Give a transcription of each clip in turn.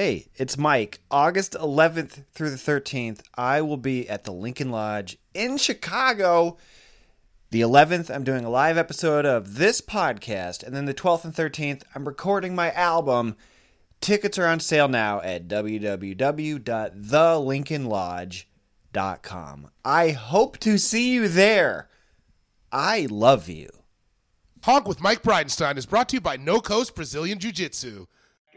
Hey, it's Mike. August 11th through the 13th, I will be at the Lincoln Lodge in Chicago. The 11th, I'm doing a live episode of this podcast. And then the 12th and 13th, I'm recording my album. Tickets are on sale now at www.thelincolnlodge.com. I hope to see you there. I love you. Honk with Mike Bridenstine is brought to you by No Coast Brazilian Jiu Jitsu.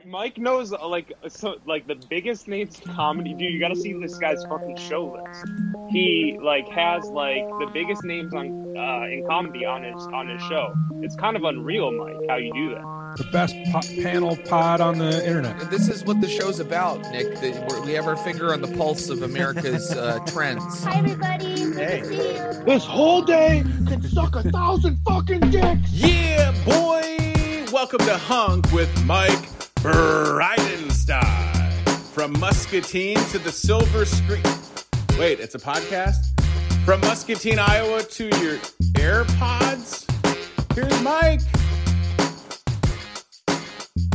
Mike knows uh, like so like the biggest names in comedy. Dude, you got to see this guy's fucking show list. He like has like the biggest names on uh, in comedy on his on his show. It's kind of unreal, Mike, how you do that. the best po- panel pod on the internet. And this is what the show's about, Nick. That we're- have our finger on the pulse of America's uh, trends. Hi, everybody. Good Hey. to see you. This whole day could suck a thousand fucking dicks. Yeah, boy! Welcome to Honk with Mike Bridenstine. From Muscatine to the Silver Screen. Wait, it's a podcast? From Muscatine, Iowa to your AirPods? Here's Mike.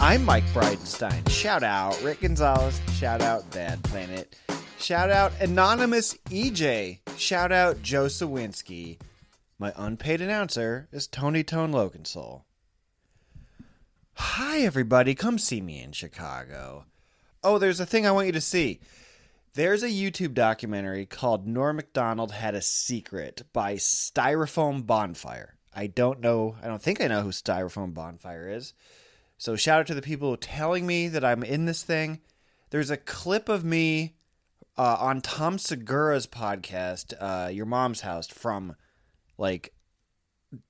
I'm Mike Bridenstine. Shout out Rick Gonzalez. Shout out Bad Planet. Shout out Anonymous EJ. Shout out Joe Sawinski. My unpaid announcer is Tony Tone Logansoul. Hi, everybody. Come see me in Chicago. Oh, there's a thing I want you to see. There's a YouTube documentary called Norm Macdonald Had a Secret by Styrofoam Bonfire. I don't know, I don't think I know who Styrofoam Bonfire is. So shout out to the people telling me that I'm in this thing. There's a clip of me uh, on Tom Segura's podcast, uh, Your Mom's House, from like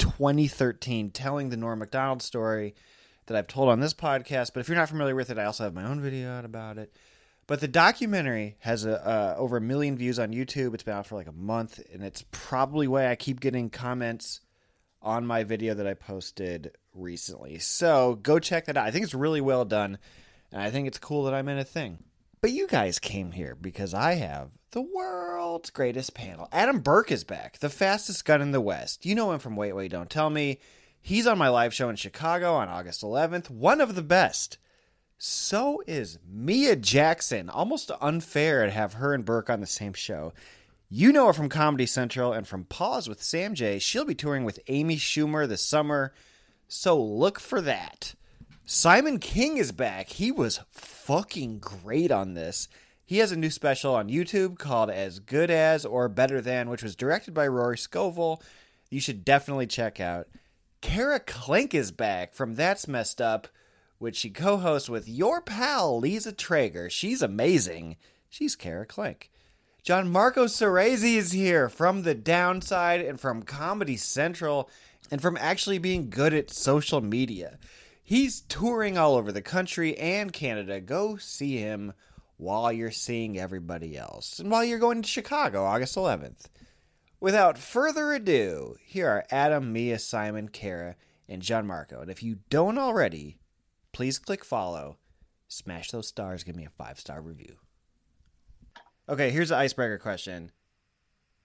2013, telling the Norm Macdonald story that I've told on this podcast. But if you're not familiar with it, I also have my own video out about it. But the documentary has a, uh, over a million views on YouTube. It's been out for like a month, and it's probably why I keep getting comments on my video that I posted recently. So go check that out. I think it's really well done, and I think it's cool that I'm in a thing. But you guys came here because I have the world's greatest panel. Adam Burke is back, the fastest gun in the West. You know him from Wait, Wait, Don't Tell Me. He's on my live show in Chicago on August 11th, one of the best. So is Mia Jackson. Almost unfair to have her and Burke on the same show. You know her from Comedy Central and from Pause with Sam Jay. She'll be touring with Amy Schumer this summer, so look for that. Simon King is back. He was fucking great on this. He has a new special on YouTube called As Good As or Better Than, which was directed by Rory Scovel. You should definitely check out. Kara Klenk is back from That's Messed Up, which she co hosts with your pal Lisa Traeger. She's amazing. She's Kara Klenk. John Marco Cerezi is here from The Downside and from Comedy Central and from actually being good at social media. He's touring all over the country and Canada. Go see him while you're seeing everybody else and while you're going to Chicago August 11th. Without further ado, here are Adam, Mia, Simon, Kara, and John Marco. And if you don't already, please click follow, smash those stars, give me a five star review. Okay, here's the icebreaker question.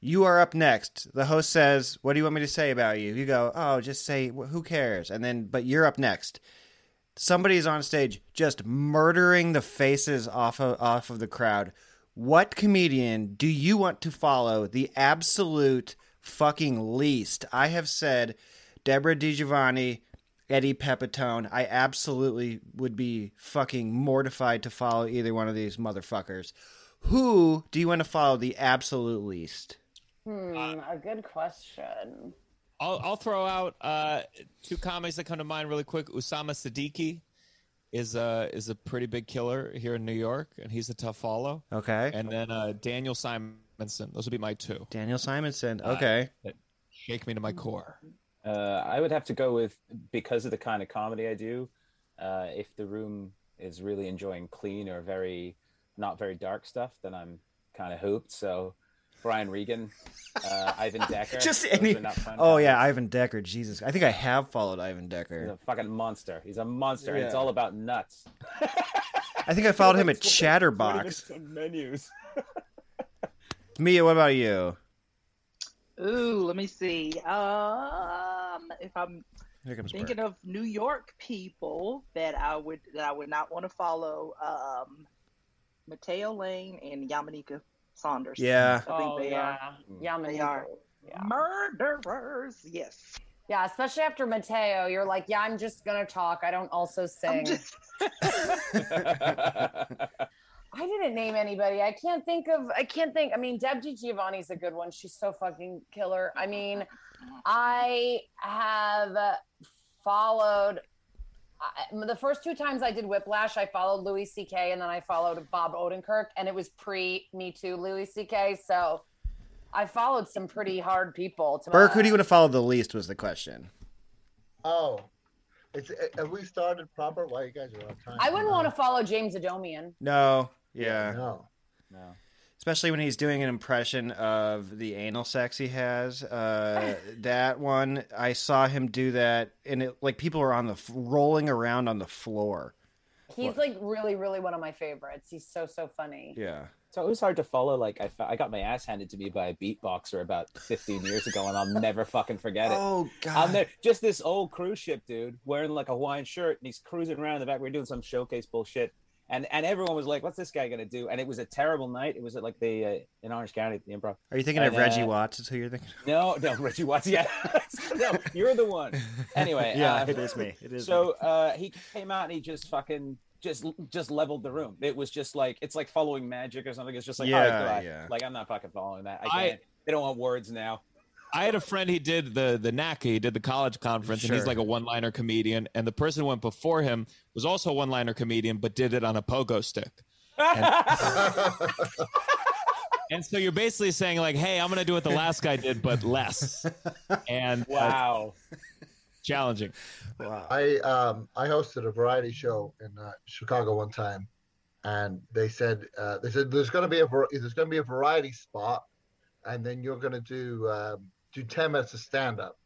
You are up next. The host says, "What do you want me to say about you?" You go, "Oh, just say who cares." And then but you're up next. Somebody is on stage just murdering the faces off of off of the crowd. What comedian do you want to follow the absolute fucking least? I have said Deborah DiGiovanni, Eddie Pepitone. I absolutely would be fucking mortified to follow either one of these motherfuckers. Who do you want to follow the absolute least? Hmm, a good question. I'll, I'll throw out uh, two comics that come to mind really quick. Usama Siddiqui is a is a pretty big killer here in New York, and he's a tough follow. Okay. And then uh, Daniel Simonson. Those would be my two. Daniel Simonson. Uh, Okay. that shake me to my core. Uh, I would have to go with because of the kind of comedy I do. Uh, if the room is really enjoying clean or very not very dark stuff, then I'm kind of hooped. So Brian Regan, uh, Ivan Decker. Just any. are not Oh yeah. Ivan Decker. Jesus, I think I have followed Ivan Decker. He's Decker. a fucking monster. He's a monster, and it's all about nuts. I think I followed him at Chatterbox. menus. Mia, what about you? Ooh, let me see. Um, if I'm Thinking Burke. of New York people that I would that I would not want to follow, um, Mateo Lane and Yamanika Saunders. Yeah. I think Oh, they yeah. Mm. are. Yamanika. They are Yeah. murderers. Yes. Yeah, especially after Mateo, you're like, yeah, I'm just gonna talk. I don't also sing. I didn't name anybody. I can't think of. I can't think. I mean, Deb Giovanni's a good one. She's so fucking killer. I mean, I have followed. I, the first two times I did Whiplash, I followed Louis C.K. and then I followed Bob Odenkirk, and it was pre Me Too Louis C.K. So I followed some pretty hard people. To Burke, who do you want to follow the least? Was the question. Oh, it's uh, have we started proper? Why you guys are on time? I wouldn't want to follow James Adomian. No. Yeah. No. No. Especially when he's doing an impression of the anal sex he has. Uh, that one, I saw him do that, and it like people are on the f- rolling around on the floor. He's like really, really one of my favorites. He's so so funny. Yeah. So it was hard to follow. Like I, fo- I got my ass handed to me by a beatboxer about 15 years ago, and I'll never fucking forget it. Oh god! I'll god. ne- just this old cruise ship dude wearing like a Hawaiian shirt, and he's cruising around in the back. We are doing some showcase bullshit, and and everyone was like, "What's this guy gonna do?" And it was a terrible night. It was at like the uh, in Orange County, the Improv. Are you thinking And, of Reggie uh, Watts? Is who you're thinking? No, no, Reggie Watts. Yeah, no, you're the one. Anyway, Yeah, uh, it is me. It is So me. uh, he came out and he just fucking just just leveled the room. It was just like it's like following magic or something. It's just like, all Yeah, right, yeah. Like I'm not fucking following that. I I- can't. they don't want words now. I had a friend. He did the the NAC. He did the college conference, and he's like a one liner comedian. And the person who went before him was also a one liner comedian, but did it on a pogo stick. And so you're basically saying like, "Hey, I'm gonna do what the last guy did, but less." And uh, Wow. challenging. Wow. I um I hosted a variety show in uh, Chicago one time, and they said uh, they said there's going to be a var- there's going to be a variety spot, and then you're going to do um, do ten minutes of stand up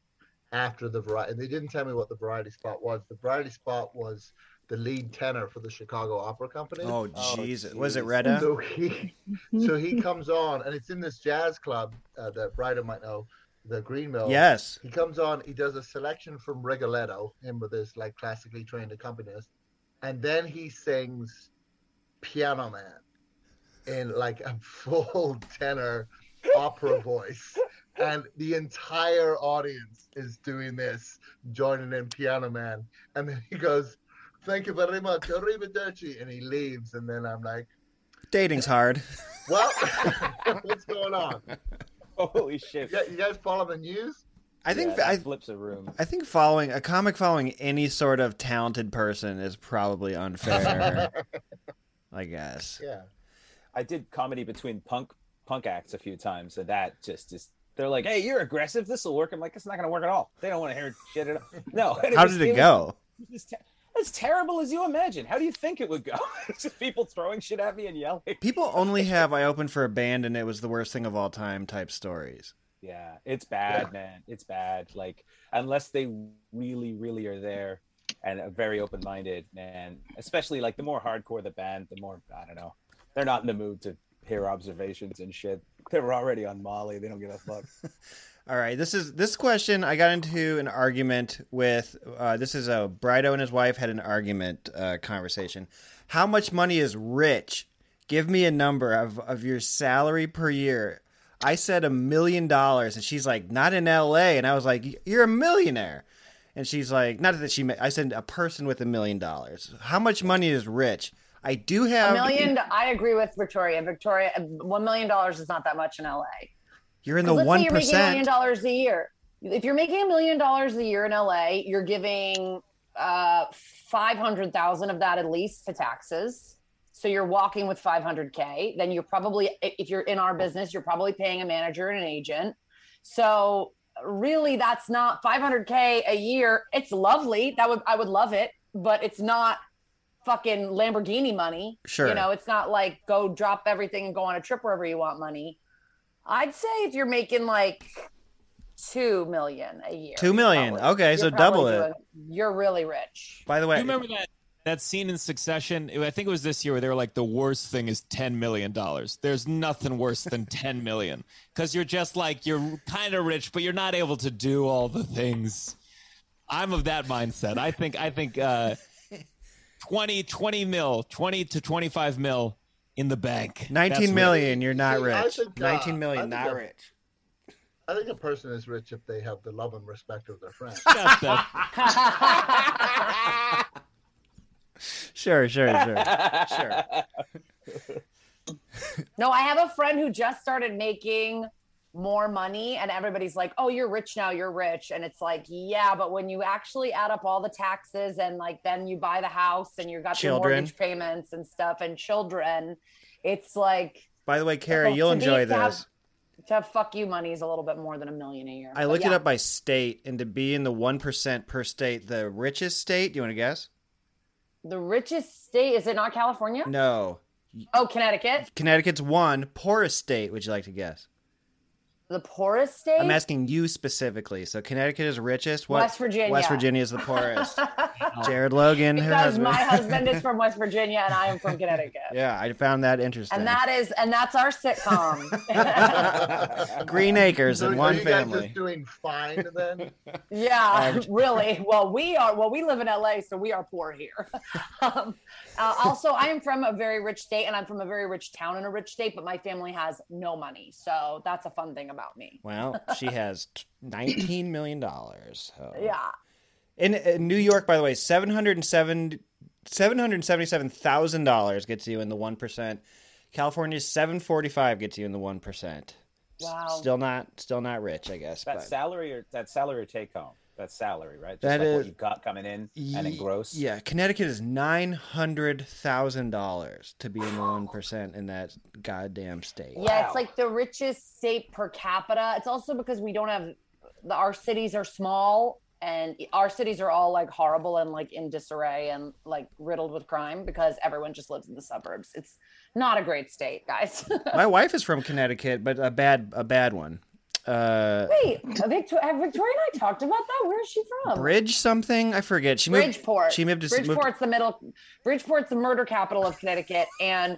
after the variety. And they didn't tell me what the variety spot was. The variety spot was the lead tenor for the Chicago Opera Company. Oh Oh, Jesus! Was it jeez. Retta? So he, so he comes on, and it's in this jazz club uh, that Ryder might know, the Green Mill. Yes. He comes on, he does a selection from Rigoletto, him with his like classically trained accompanist, and then he sings Piano Man in like a full tenor opera voice. And the entire audience is doing this, joining in Piano Man. And then he goes, Thank you very much, arrivederci. And he leaves. And then I'm like, Dating's hard. Well, what's going on? Holy shit! Yeah, you guys follow the news? I think Yeah, I, flips a room. I think following a comic following any sort of talented person is probably unfair. I guess. Yeah. I did comedy between punk punk acts a few times, and that just is. They're like, "Hey, you're aggressive. This will work." I'm like, "It's not going to work at all." They don't want to hear shit at all. No. and How was- did it was- go? it was te- as terrible as you imagine. How do you think it would go? Just people throwing shit at me and yelling. People only have I opened for a band and it was the worst thing of all time type stories. Yeah, it's bad, man. It's bad. Like unless they really, really are there and are very open minded, man. Especially like the more hardcore the band, the more I don't know. They're not in the mood to hear observations and shit. They were already on Molly. They don't give a fuck. All right, this is this question. I got into an argument with. Uh, this is a Brido and his wife had an argument uh, conversation. How much money is rich? Give me a number of of your salary per year. I said a million dollars, and she's like, "Not in L.A." And I was like, "You're a millionaire." And she's like, "Not that she." I said a person with a million dollars. How much money is rich? I do have A million. I agree with Victoria. Victoria, one million dollars is not that much in LA. You're in the one you're million dollars a year. If you're making a million dollars a year in LA, you're giving uh, five hundred thousand of that at least to taxes. So you're walking with five hundred k. Then you're probably, if you're in our business, you're probably paying a manager and an agent. So really, that's not five hundred k a year. It's lovely. That would I would love it, but it's not fucking Lamborghini money. Sure. You know, it's not like go drop everything and go on a trip wherever you want money. I'd say if you're making like two million a year. Two million. probably- Okay, so probably double it. You're really rich. By the way, you remember that that scene in Succession? I think it was this year where they were like, "The worst thing is ten million dollars." There's nothing worse than ten million because you're just like you're kind of rich, but you're not able to do all the things. I'm of that mindset. I think I think uh, 20, 20 mil, 20 to 25 mil in the bank. Nineteen That's million, you're not See, rich. think, uh, Nineteen I million, not a- rich. I think a person is rich if they have the love and respect of their friends. Sure, sure, sure, sure. No, I have a friend who just started making more money, and everybody's like, "Oh, you're rich now. You're rich," and it's like, yeah, but when you actually add up all the taxes and like then you buy the house and you got Children. mortgage payments and stuff and children, it's like By the way, carrie to you'll be- enjoy to have- this. to have fuck you money is a little bit more than a million a year. I But looked it up by state, and to be in the one percent per state, the richest state. Do you want to guess? The richest state is it not California? No, Oh, Connecticut. Connecticut's one. Poorest state. Would you like to guess? The poorest state. I'm asking you specifically. So Connecticut is richest. What? West Virginia. West Virginia is the poorest. Jared Logan, because husband. my husband is from West Virginia and I am from Connecticut. yeah, I found that interesting. And that is and that's our sitcom. Green Acres So and are one you guys family. just doing fine then? yeah, Average. really. Well, we are well, we live in LA, so we are poor here. um, uh, also, I am from a very rich state and I'm from a very rich town in a rich state, but my family has no money. So that's a fun thing about me. Well, she has nineteen million dollars. So. Yeah. In, in New York, by the way, seven hundred and seven, seven hundred seventy-seven thousand dollars gets you in the one percent. California's seven forty-five gets you in the one percent. Wow. Still not, still not rich, I guess. That but salary or that salary or take home? That's salary, right? Just That like is- what you got coming in and in gross. Yeah, Connecticut is nine hundred thousand dollars to be in the one percent in that goddamn state. Yeah, it's like the richest state per capita. It's also because we don't have the, our cities are small and our cities are all like horrible and like in disarray and like riddled with crime because everyone just lives in the suburbs. It's not a great state, guys. My wife is from Connecticut, but a bad, a bad one. Uh, Wait, Victor- have Victoria and I talked about that? Where is she from? Bridge something? I forget. She moved. Bridgeport. She moved to moved- Bridgeport's the middle. Bridgeport's the murder capital of Connecticut, and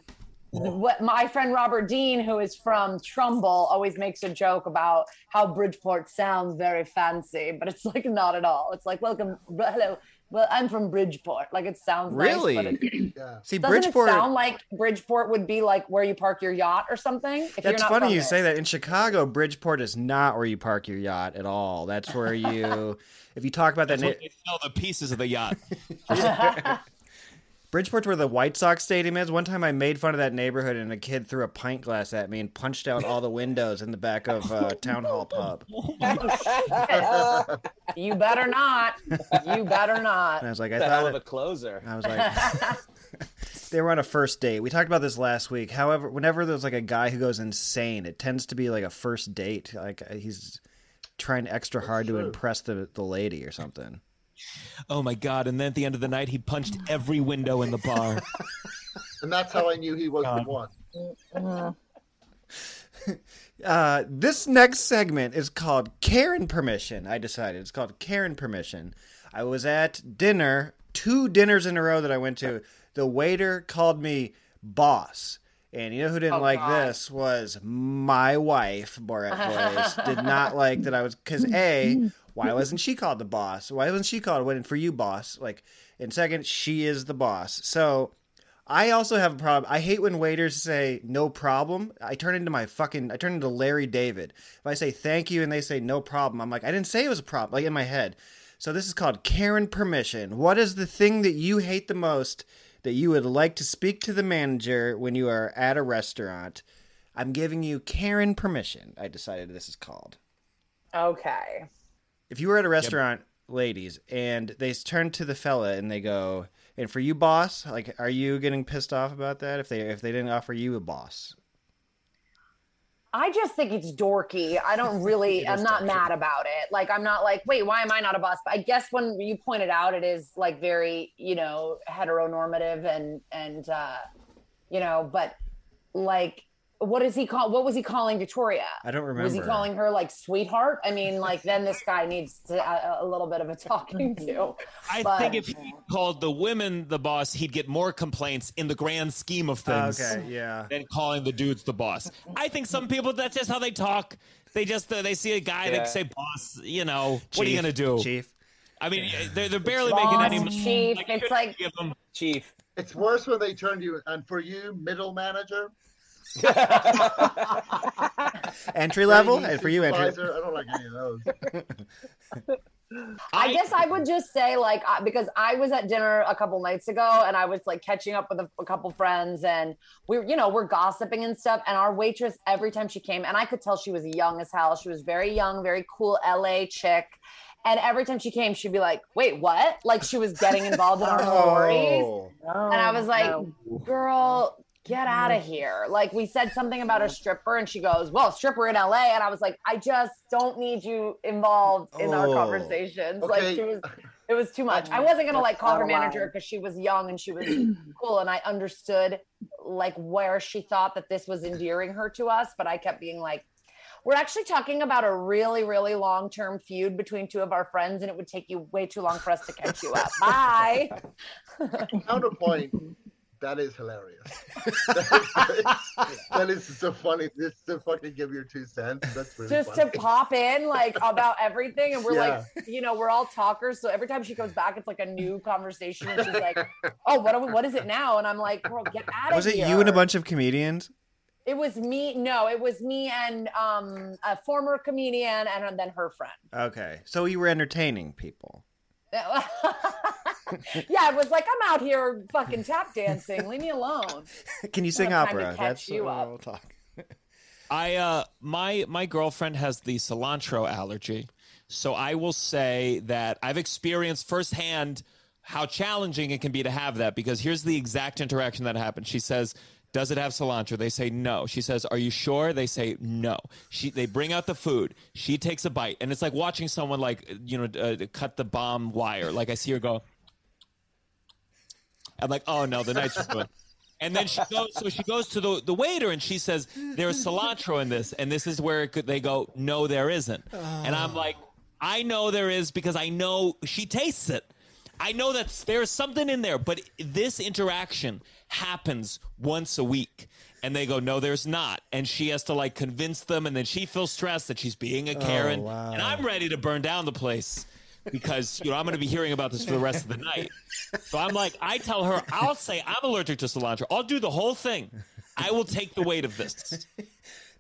what my friend Robert Dean, who is from Trumbull, always makes a joke about how Bridgeport sounds very fancy, but it's like not at all. It's like welcome, hello. Well, I'm from Bridgeport. Like it sounds nice, Really? but it, Yeah. See, doesn't Bridgeport. it sound like Bridgeport would be like where you park your yacht or something? If you're That's not funny you there. say that. In Chicago, Bridgeport is not where you park your yacht at all. That's where you, if you talk about that, That's na- where they sell the pieces of the yacht. Bridgeport's where the White Sox stadium is. One time I made fun of that neighborhood and a kid threw a pint glass at me and punched out all the windows in the back of uh, Town Hall Pub. you better not. You better not. And I was like, I the thought hell it- of a closer. I was like, they were on a first date. We talked about this last week. However, whenever there's like a guy who goes insane, it tends to be like a first date. Like he's trying extra hard to impress the the lady or something. Oh my god! And then at the end of the night, he punched every window in the bar. And that's how I knew he was God. the one. Uh, this next segment is called Karen Permission. I decided it's called Karen Permission. I was at dinner, two dinners in a row that I went to. The waiter called me boss. And you know who didn't Oh, like God. this was my wife, Borat Boys. Did not like that I was because a why wasn't she called the boss? Why wasn't she called waiting for you, boss? Like, and second, she is the boss. So I also have a problem. I hate when waiters say no problem. I turn into my fucking I turn into Larry David. If I say thank you and they say no problem, I'm like, I didn't say it was a problem, like in my head. So this is called Karen permission. What is the thing that you hate the most that you would like to speak to the manager when you are at a restaurant? I'm giving you Karen permission. I decided this is called. Okay. If you were at a restaurant, ladies, and they turn to the fella and they go, "And for you, boss, like, are you getting pissed off about that? If they if they didn't offer you a boss, I just think it's dorky. I don't really, I'm not dorky. mad about it. Like, I'm not like, wait, why am I not a boss? But I guess when you pointed out, it is like very, you know, heteronormative and, and, uh, you know, but like, what is he call? What was he calling Victoria? I don't remember. Was he calling her like sweetheart? I mean, like, then this guy needs to, uh, a little bit of a talking to. I But- think if he called the women the boss, he'd get more complaints in the grand scheme of things. Okay, yeah. Than calling the dudes the boss. I think some people that's just how they talk. They just uh, they see a guy Yeah. they say boss. You know what are you gonna do? Chief? I mean, they're they're barely Boss, making any money. chief. It's like Give them chief. It's worse when they turn you and for you, middle manager. Entry level, and for you, entry. I don't like any of those. I guess I would just say like because I was at dinner a couple nights ago and I was like catching up with a, a couple friends and we were you know we're gossiping and stuff and our waitress every time she came and I could tell she was young as hell she was very young very cool LA chick and every time she came she'd be like wait what like she was getting involved in our oh. stories Oh. and I was like no. girl get out of here like we said something about a stripper and she goes well stripper in LA and I was like I just don't need you involved in our Oh. conversations like she was it was too much. I wasn't gonna like call her manager because she was young and she was cool, and I understood like where she thought that this was endearing her to us. But I kept being like, "We're actually talking about a really, really long term feud between two of our friends, and it would take you way too long for us to catch you up." Bye. Counterpoint. That is hilarious. that, is, that is so funny. Just to fucking give your two cents. That's really Just funny. to pop in like about everything, and we're Yeah. like, you know, we're all talkers. So every time she goes back, it's like a new conversation, and she's like, "Oh, what? Are we, what is it now?" And I'm like, "Girl, get out of here." Was it you and a bunch of comedians? It was me. No, it was me and um, a former comedian, and then her friend. Okay, so you were entertaining people. yeah, it was like I'm out here fucking tap dancing. Leave me alone. Can you sing have time to opera? catch That's you up. we'll talk. I uh my my girlfriend has the cilantro allergy. So I will say that I've experienced firsthand how challenging it can be to have that because here's the exact interaction that happened. She says, "Does it have cilantro?" They say no. She says, "Are you sure?" They say no. She they bring out the food. She takes a bite and it's like watching someone like you know uh, cut the bomb wire. Like I see her go I'm like, "Oh no, the night's ruined." And then she goes, so she goes to the, the waiter and she says, "There's cilantro in this," and this is where it could, they go, "No, there isn't." And I'm ah. like, "I know there is because I know she tastes it. I know that there's something in there, but this interaction happens once a week." And they go, "No, there's not." And she has to like convince them, and then she feels stressed that she's being a oh, Karen, wow. and I'm ready to burn down the place because you know I'm going to be hearing about this for the rest of the night. So I'm like, I tell her, I'll say I'm allergic to cilantro. I'll do the whole thing. I will take the weight of this.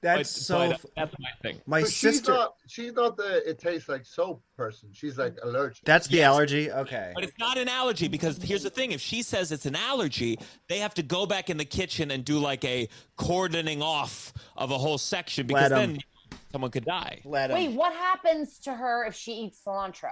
That's But- so. but uh, that's my thing. my But she's sister. not. She's not the. It tastes like soap person. She's like allergic. That's the allergy. Okay. But it's not an allergy because here's the thing: if she says it's an allergy, they have to go back in the kitchen and do like a cordoning off of a whole section because then someone could die. Let 'em. Wait, what happens to her if she eats cilantro?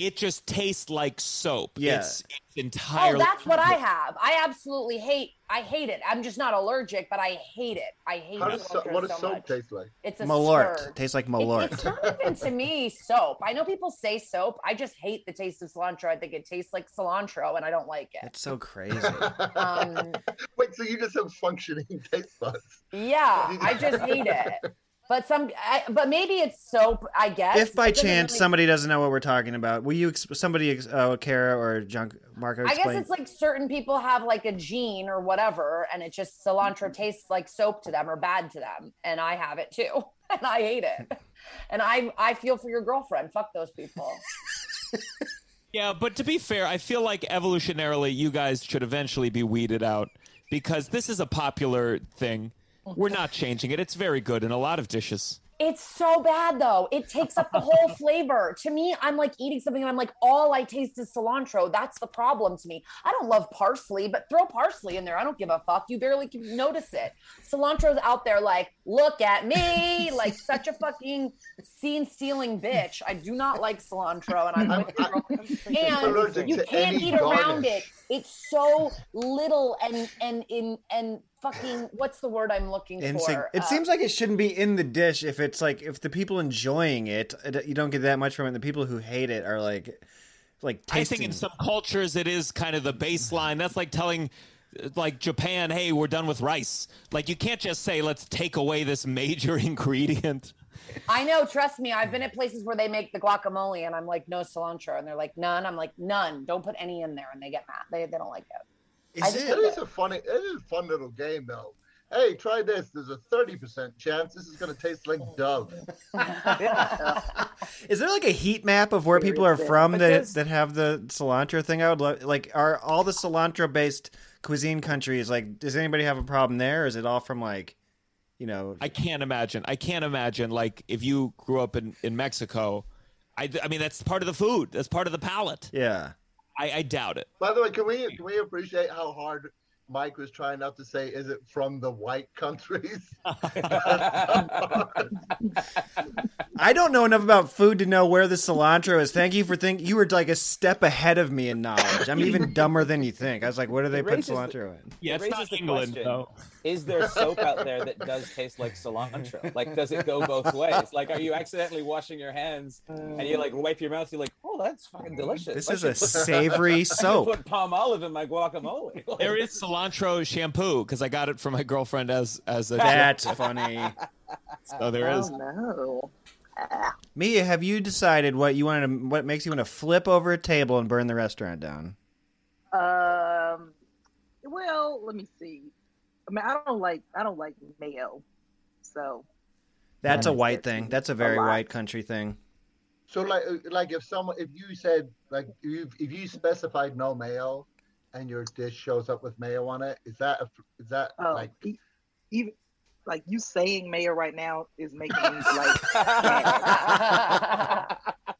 It just tastes like soap. Yeah. It's, it's entirely. Oh, that's what I have. I absolutely hate. I hate it. I'm just not allergic, but I hate it. I hate How does so, cilantro what does so soap much. taste like? It's Malort. absurd. Tastes like It's, Malort. it's not even to me soap. I know people say soap. I just hate the taste of cilantro. I think it tastes like cilantro, and I don't like it. It's so crazy. Um, Wait, so you just have functioning taste buds? yeah, I just hate it. But some, I, but maybe it's soap. I guess. if by chance really- somebody doesn't know what we're talking about, will you somebody ex- uh, Kara or John Marco I guess explain? it's like certain people have like a gene or whatever, and it just cilantro tastes like soap to them or bad to them, and I have it too, and I hate it, and I I feel for your girlfriend. Fuck those people. Yeah, but to be fair, I feel like evolutionarily, you guys should eventually be weeded out because this is a popular thing. We're not changing it. It's very good in a lot of dishes. It's so bad though. It takes up the whole flavor. To me, I'm like eating something and I'm like, all I taste is cilantro. That's the problem to me. I don't love parsley, but throw parsley in there. I don't give a fuck. You barely can notice it. Cilantro's out there like, look at me, like such a fucking scene stealing bitch. I do not like cilantro and I'm with. And you can't any eat around it. It's so little and and in and fucking what's the word I'm looking Insig- for? it Uh, seems like it shouldn't be in the dish if it's like if the people enjoying it, it- you don't get that much from it. The people who hate it are like like I think in some cultures it is kind of the baseline. That's like telling like Japan, "Hey, we're done with rice." Like you can't just say, "Let's take away this major ingredient." I know, trust me. I've been at places where they make the guacamole and I'm like, no cilantro. And they're like, none. I'm like, none. Don't put any in there. And they get mad. They, they don't like it. I Is it, hate it is a funny, it is a fun little game though. Hey, try this. There's a thirty percent chance this is going to taste like Dove. Is there like a heat map of where people are from that there's- that have the cilantro thing? I would love like are all the cilantro based cuisine countries like does anybody have a problem there or is it all from like you know I can't imagine. I can't imagine like if you grew up in in Mexico. I, I mean that's part of the food. That's part of the palate. Yeah. I, I doubt it. By the way, can we can we appreciate how hard Mike was trying not to say is it from the white countries? I don't know enough about food to know where the cilantro is. Thank you for thinking. You were like a step ahead of me in knowledge. I'm even dumber than you think. I was like, where do they It put raises the- cilantro in? Yeah, It it's raises not the England question, though. Is there soap out there that does taste like cilantro? Like, does it go both ways? Like, are you accidentally washing your hands and you like wipe your mouth? You're like, oh, that's fucking delicious. This I is a should put- savory I soap. Put Palmolive in my guacamole. Like, There is cilantro shampoo because I got it from my girlfriend as as a That's funny. So there is. Oh no. Ah. Mia, have you decided what you want to what makes you want to flip over a table and burn the restaurant down? Um. Well, let me see. I mean, I don't like I don't like mayo, so That's a white thing. That's a A very lot. white country thing. So like like if someone if you said like if you, if you specified no mayo and your dish shows up with mayo on it, is that a, is that oh, like e- even like you saying mayo right now is making me like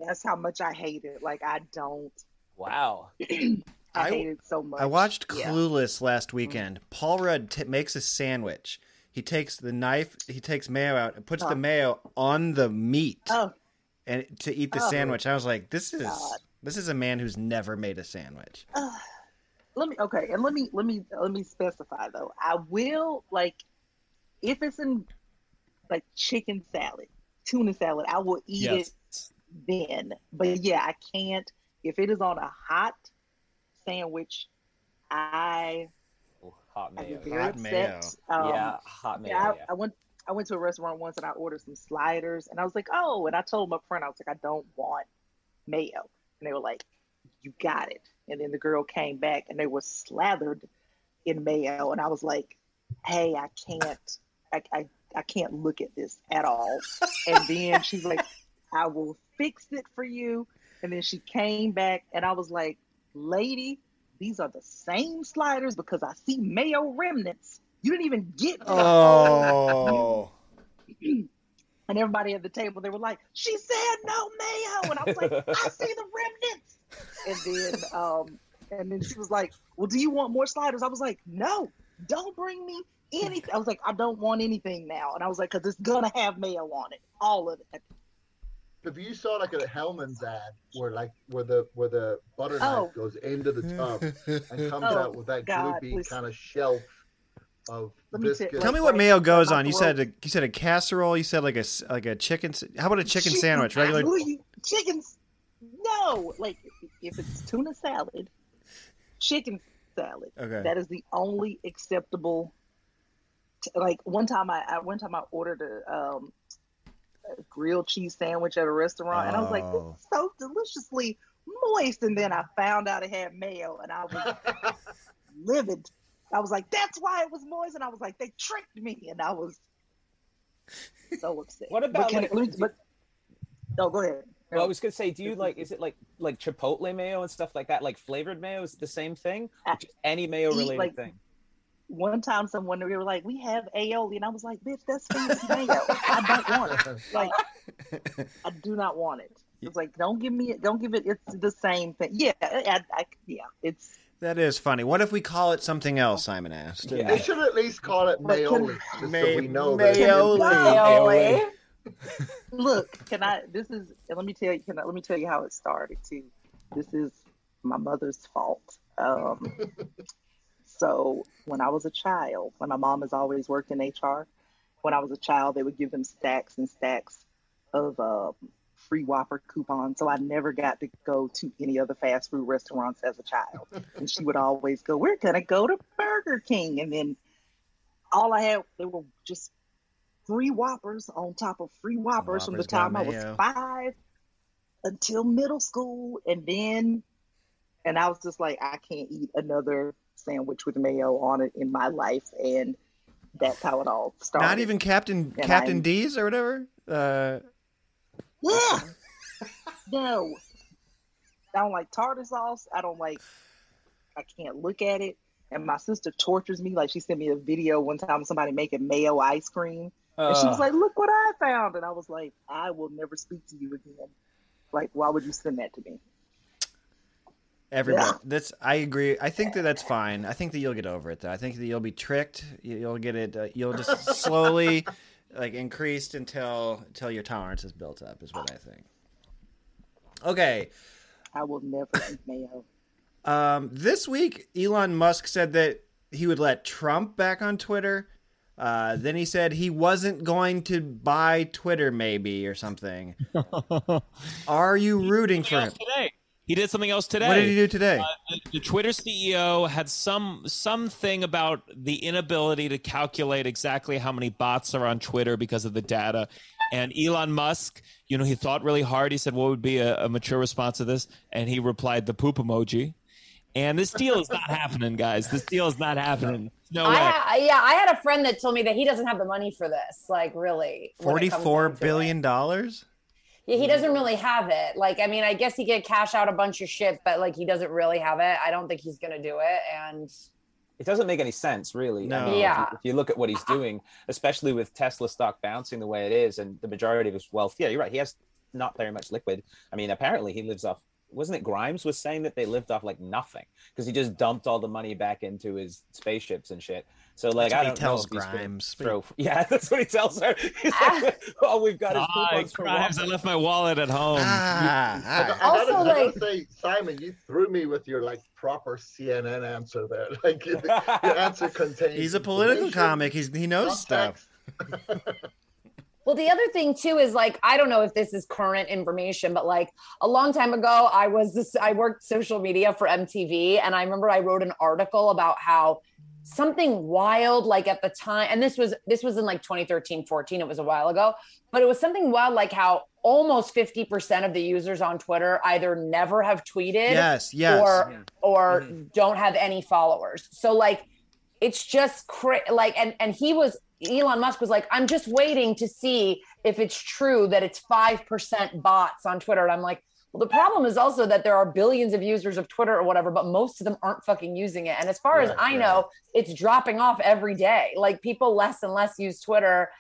that's how much I hate it. Like I don't. wow. I, I- hate it so much. I watched Yeah. Clueless last mm-hmm. weekend. Paul Rudd t- makes a sandwich. He takes the knife, he takes mayo out, and puts Oh. the mayo on the meat Oh, and to eat the Oh. sandwich. I was like, this is God. this is a man who's never made a sandwich. Let me okay, and let me let me let me specify though. I will like if it's in like chicken salad, tuna salad, I will eat Yes. it then. But yeah, I can't if it is on a hot sandwich. I Ooh, hot I mayo. get very Hot upset. mayo. Um, yeah, hot mayo. yeah, I, yeah. I went I went to a restaurant once and I ordered some sliders and I was like, oh, and I told my friend I was like, I don't want mayo, and they were like, you got it. And then the girl came back and they were slathered in mayo, and I was like, hey, I can't, I I, I can't look at this at all. And then she's like, I will fix it for you. And then she came back and I was like, lady, these are the same sliders because I see mayo remnants. You didn't even get Oh. and everybody at the table, they were like, "She said no mayo," and I was like, "I see the remnants." And then, um, and then she was like, "Well, do you want more sliders?" I was like, "No, don't bring me anything." I was like, "I don't want anything now," and I was like, "Cause it's gonna have mayo on it, all of it." if you saw like a Hellmann's ad where like where the where the butter knife Oh. goes into the tub and comes Oh, out with that God, gloopy kind of shelf of Let me tell- biscuit. Tell me what mayo goes on on. You said a, you said a casserole. You said like a s- like a chicken. How about a chicken sandwich? Regular. Will you- chickens? No, like if it's tuna salad, chicken salad. Okay. That is the only acceptable. t- Like one time, I, I one time I ordered a, um, a grilled cheese sandwich at a restaurant, and I was like, Oh. "This is so deliciously moist." And then I found out it had mayo, and I was livid. I was like, "That's why it was moist," and I was like, "They tricked me," and I was so upset. What about, But can like, it- let me- but, oh, go ahead. Well, I was gonna say, do you like? Is it like like chipotle mayo and stuff like that? Like flavored mayo is it the same thing? Just any mayo related like- thing. one time someone we were like, "We have aioli," and I was like, "Bitch, that's fancy mayo. I don't want it. Like, I do not want it." It's like, don't give me it. Don't give it. It's the same thing. Yeah, I, I, yeah. It's That is funny. What if we call it something else? Simon asked. They should at least call it But can- Mayoli, just so we know that it's- Mayoli. look. Can I? This is. Let me tell you. Can I, let me tell you how it started too. This is my mother's fault. Um, so when I was a child, when my mom has always worked in HR, when I was a child, they would give them stacks and stacks of um, free Whopper coupons. So I never got to go to any other fast food restaurants as a child. and she would always go, "We're gonna go to Burger King," and then all I had they were just free Whoppers on top of free Whoppers from the time I was five until middle school, and then and I was just like, I can't eat another sandwich with mayo on it in my life, and that's how it all started. Not even Captain And Captain I'm- D's or whatever. Uh, Yeah. No. I don't like tartar sauce. I don't like. I can't look at it. And my sister tortures me. Like she sent me a video one time of somebody making mayo ice cream, and she was like, "Look what I found," and I was like, "I will never speak to you again." Like, why would you send that to me? Everybody, Yeah. that's I agree. I think that that's fine. I think that you'll get over it. Though I think that you'll be tricked. You- You'll get it. Uh, you'll just slowly, like, increased until until your tolerance is built up. Is what I think. Okay. I will never eat mayo. Um, this week, Elon Musk said that he would let Trump back on Twitter. Uh, then he said he wasn't going to buy Twitter, maybe or something. Are you rooting for him? today. He did something else today. What did he do today? Uh, the, the Twitter CEO had some something about the inability to calculate exactly how many bots are on Twitter because of the data. And Elon Musk, you know, he thought really hard. He said, "What would be a, a mature response to this?" And he replied, "The poop emoji." And this deal is not happening, guys. This deal is not happening. No way. I, I, yeah, I had a friend that told me that he doesn't have the money for this. Like, really, when it comes Forty-four down to billion dollars. Yeah, he doesn't really have it. Like, I mean, I guess he could cash out a bunch of shit, but like, he doesn't really have it. I don't think he's gonna do it. And It doesn't make any sense, really. No. I mean, if Yeah. you- If you, look at what he's doing, especially with Tesla stock bouncing the way it is, and the majority of his wealth, yeah, you're right. He has not very much liquid. I mean, apparently he lives off. Wasn't it Grimes was saying that they lived off like nothing because he just dumped all the money back into his spaceships and shit. So like, That's I he don't tells know if he's gonna Grimes. Throw, yeah, that's what he tells her. He's like, all we've got is Hi, coupons Grimes, I left my wallet at home. Ah, I, got- I Also, gotta, I gotta like- say, Simon, you threw me with your like proper CNN answer there. Like your answer contains. He's a political comic. He's he knows context. stuff. Well, the other thing too is like, I don't know if this is current information, but like a long time ago, I was this, I worked social media for MTV, and I remember I wrote an article about how something wild like at the time and this was this was in like 2013 14 it was a while ago but it was something wild like how almost 50% of the users on twitter either never have tweeted Yes, yes. or or mm-hmm. don't have any followers. So like it's just cra- like and and he was Elon Musk was like I'm just waiting to see if it's true that it's 5% bots on Twitter. And I'm like well the problem is also that there are billions of users of Twitter or whatever but most of them aren't fucking using it. And as far as I right. know it's dropping off every day. Like people less and less use Twitter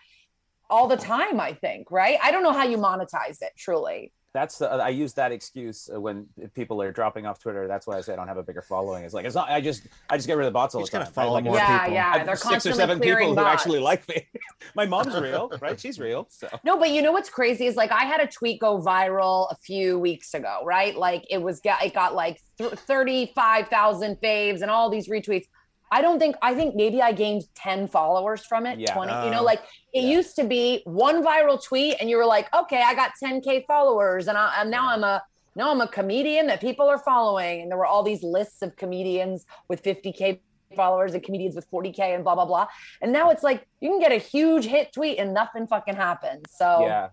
all the time I think right? I don't know how you monetize it truly That's the I use that excuse uh, when people are dropping off Twitter. That's why I say I don't have a bigger following. It's like it's not. I just I just get rid of the bots all the time. Follow like more yeah people. yeah I have they're six or seven people who actually like me. My mom's real, right? She's real. So No, but you know what's crazy is like I had a tweet go viral a few weeks ago, right? Like it was got it got like th- thirty five thousand faves and all these retweets. I don't think I think maybe I gained ten followers from it, Yeah. twenty. you know, Oh. like it Yeah. used to be one viral tweet, and you were like, okay, I got ten k followers, and, I, and now I'm a now I'm a comedian that people are following, and there were all these lists of comedians with fifty k followers and comedians with 40k and blah blah blah and now it's like you can get a huge hit tweet and nothing fucking happens so yeah,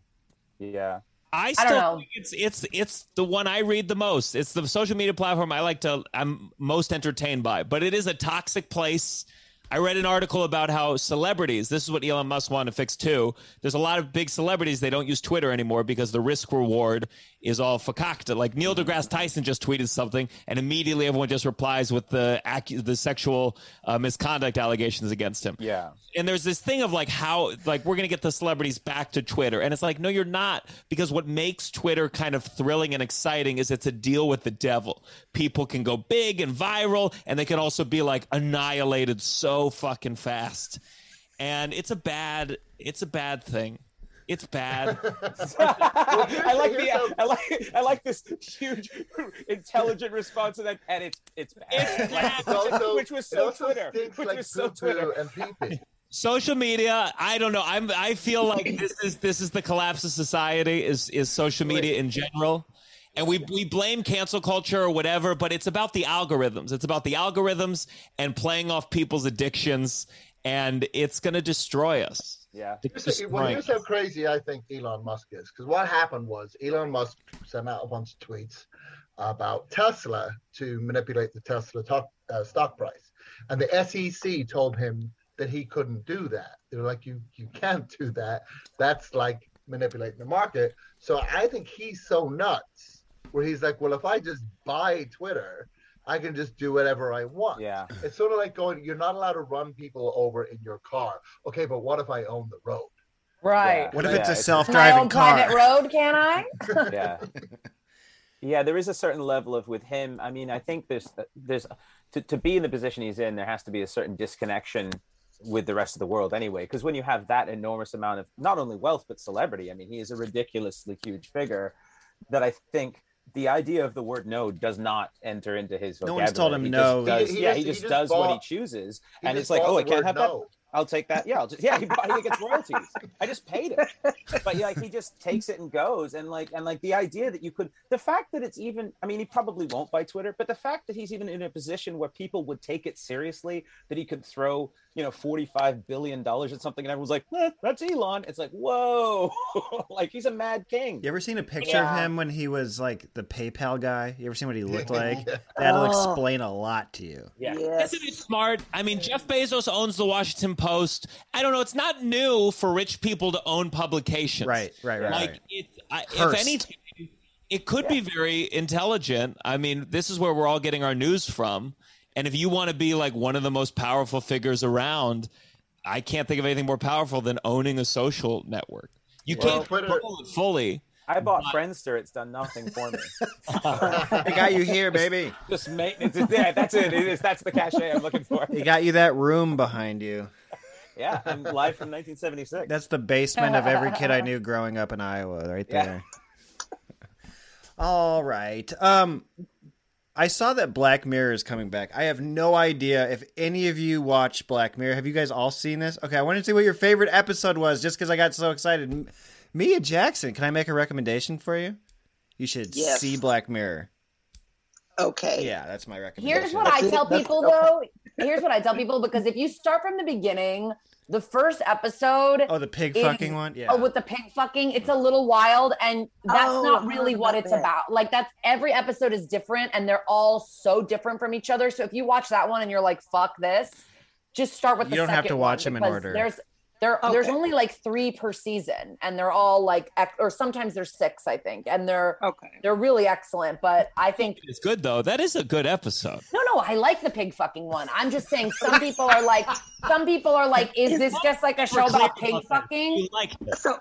yeah. I I still don't know. think it's it's it's the one I read the most. It's the social media platform I like to I'm most entertained by. But it is a toxic place. I read an article about how celebrities, this is what Elon Musk wanted to fix too. There's a lot of big celebrities, they don't use Twitter anymore because the risk reward is all fakakta. Like Neil deGrasse Tyson just tweeted something and immediately everyone just replies with the accu- the sexual uh, misconduct allegations against him Yeah. and there's this thing of like how like we're gonna get the celebrities back to Twitter, and it's like no, you're not, because what makes Twitter kind of thrilling and exciting is it's a deal with the devil. People can go big and viral, and they can also be like annihilated so fucking fast, and it's a bad, it's a bad thing. It's bad. I like the I like I like this huge intelligent response to that, and it's it's bad. It's bad. It also- which was so Twitter, which like was so Twitter. and pee-pee. social media i don't know i'm i feel like this is this is the collapse of society is is social media in general and we we blame cancel culture or whatever but it's about the algorithms it's about the algorithms and playing off people's addictions and it's going to destroy us Yeah. It's Here's- Well, destroying here's how crazy I think Elon Musk is. Because what happened was Elon Musk sent out a bunch of tweets about Tesla to manipulate the Tesla to- uh, stock price, and the SEC told him that he couldn't do that. They were like, "You you can't do that. That's like manipulating the market. So I think he's so nuts where he's like, well, if I just buy Twitter, I can just do whatever I want. Yeah. It's sort of like going, you're not allowed to run people over in your car. Okay, but what if I own the road? Right. What if Yeah, it's a it's- My self-driving own car? private road, can I? yeah yeah there is a certain level of with him i mean i think there's uh, there's to, to be in the position he's in there has to be a certain disconnection with the rest of the world anyway because when you have that enormous amount of not only wealth but celebrity i mean he is a ridiculously huge figure that i think the idea of the word no does not enter into his vocabulary. No one's told him He no. does, He- he yeah just- he just, just does what he chooses and it's like oh i can't have no. that I'll take that. Yeah, I'll just yeah. He, he gets royalties. I just paid it, but yeah, like he just takes it and goes. And like and like the idea that you could, the fact that it's even. I mean, he probably won't buy Twitter, but the fact that he's even in a position where people would take it seriously, that he could throw you know forty five billion dollars at something, and everyone's like, eh, that's Elon. It's like whoa, like he's a mad king. You ever seen a picture of him when he was like the PayPal guy? You ever seen what he looked like? Yeah. That'll Oh. explain a lot to you. Yeah. Yes. Isn't it smart? I mean, Jeff Bezos owns the Washington Post. I don't know. It's not new for rich people to own publications. Right, right, right. Like, right. it, I, if Hearst. anything, it could be very intelligent. I mean, this is where we're all getting our news from. And if you want to be like one of the most powerful figures around, I can't think of anything more powerful than owning a social network. You Well, can't Twitter- control it fully. I bought Friendster. It's done nothing for me. They got you here, baby. Just maintenance. Yeah, that's it. It is. That's the cachet I'm looking for. They got you that room behind you. Yeah, I'm live from 1976. That's the basement of every kid I knew growing up in Iowa, right Yeah. there. All right. Um I saw that Black Mirror is coming back. I have no idea if any of you watch Black Mirror. Have you guys all seen this? Okay, I wanted to see what your favorite episode was just because I got so excited. M- Mia Jackson, can I make a recommendation for you? You should Yes. see Black Mirror. Okay. Yeah, that's my recommendation. Here's what I That's it. tell That's- people though. Here's what I tell people because if you start from the beginning, the first episode Oh, the pig is- fucking one? Yeah. Oh, with the pig fucking, it's a little wild, and that's Oh, not really what it's that. about. Like that's every episode is different, and they're all so different from each other. So if you watch that one and you're like, "Fuck this," just start with the You the don't have to watch them in order. There's there there's only like three per season, and they're all like, or sometimes there's six, I think, and they're Okay. they're really excellent. But I think It's good, though. That is a good episode. no, no, I like the pig fucking one. I'm just saying some people are like, some people are like, is this just like a show about pig fucking? Like So,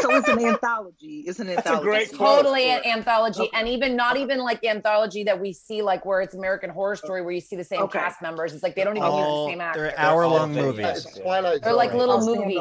so it's an anthology. It's an anthology. great quote. Totally an anthology, Okay. and even not even like the anthology that we see, like where it's American Horror Story, where you see the same Okay. cast members. It's like they don't even use the same actors, they're hour long all movies. videos. Twilight They're like little I'll movies.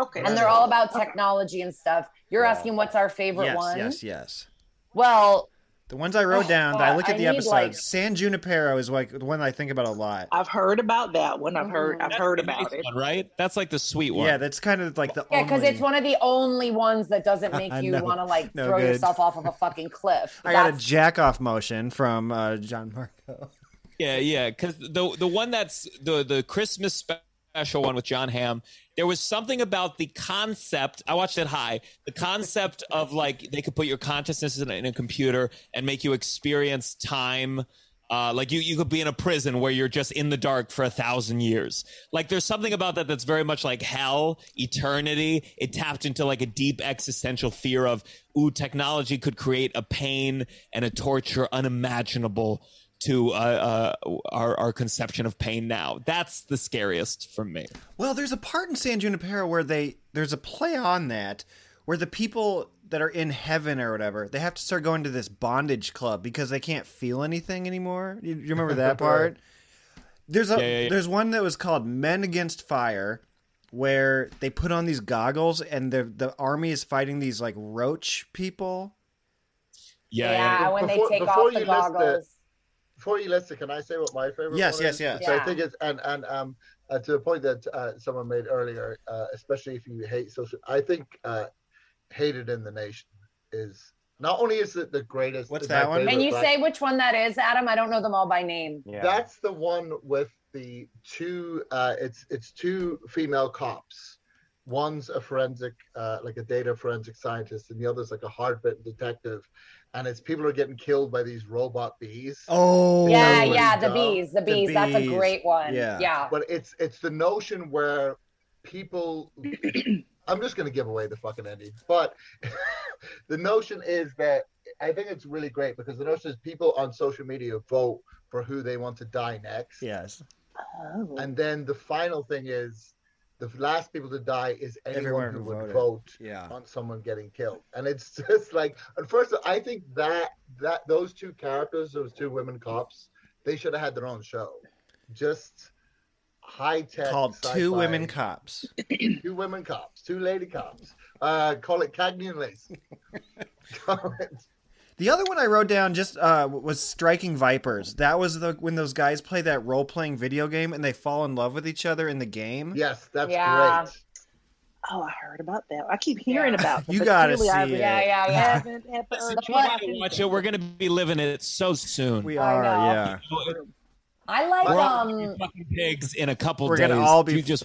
Okay. and they're all about technology and stuff. You're asking what's our favorite Yes, one? yes, yes. Well, The ones I wrote Oh, down, God, I look at I the need, episodes. like- San Junipero is like the one I think about a lot. I've heard about that one. I've heard. I've That's heard about nice it. one, right? That's like the sweet one. Yeah, that's kind of like the yeah, because it's one of the only ones that doesn't make you know. want to like No throw good. yourself off of a fucking cliff. I got a That's- jack off motion from uh, John Marco. Yeah, yeah, because the the one that's the the Christmas special one with Jon Hamm, there was something about the concept. I watched it high. The concept of like they could put your consciousness in a, in a computer and make you experience time. Uh, like you, you could be in a prison where you're just in the dark for a thousand years. Like there's something about that that's very much like hell, eternity. It tapped into like a deep existential fear of, ooh, technology could create a pain and a torture unimaginable to uh, uh, our, our conception of pain now. That's the scariest for me. Well, there's a part in San Junipero where they there's a play on that where the people that are in heaven or whatever they have to start going to this bondage club because they can't feel anything anymore. You, you remember that part? There's a Yeah, yeah, yeah. there's one that was called Men Against Fire where they put on these goggles and the the army is fighting these like roach people. Yeah, yeah, yeah. when Before- they take off the you list goggles. Before you list it, can I say what my favorite? Yes, one yes, is? yes. So Yeah. I think it's and and um uh, to the point that uh, someone made earlier, uh, especially if you hate social. I think uh, "Hated in the Nation" is not only is it the greatest. What's that one? Can you black- say which one that is, Adam? I don't know them all by name. Yeah. That's the one with the two. Uh, it's it's two female cops. One's a forensic, uh, like a data forensic scientist, and the other's like a hard-bitten detective. And it's people are getting killed by these robot bees. Oh, yeah, that's what yeah, the bees, the bees. That's a great one. Yeah. yeah. But it's it's the notion where people. I'm just gonna give away the fucking ending. But the notion is that I think it's really great because the notion is people on social media vote for who they want to die next. Yes. Oh. And then the final thing is the last people to die is anyone Everyone who would voted. vote Yeah. on someone getting killed. And it's just like and first I think that that those two characters, those two women cops, they should have had their own show. Just high tech Called Two Women Cops. two women cops, two lady cops. Uh, call it Cagney and Lacey. Call it- The other one I wrote down just uh, was Striking Vipers. That was the when those guys play that role playing video game and they fall in love with each other in the game. Yes, that's Yeah. great. Oh, I heard about that. I keep hearing about it. You gotta clearly I see it. Yeah, yeah, yeah. haven't had the urge to Try watch to it. watch it. We're gonna be living it so soon. We are, know. yeah. I like We're um. gonna be fucking pigs in a couple We're days. gonna all be- You just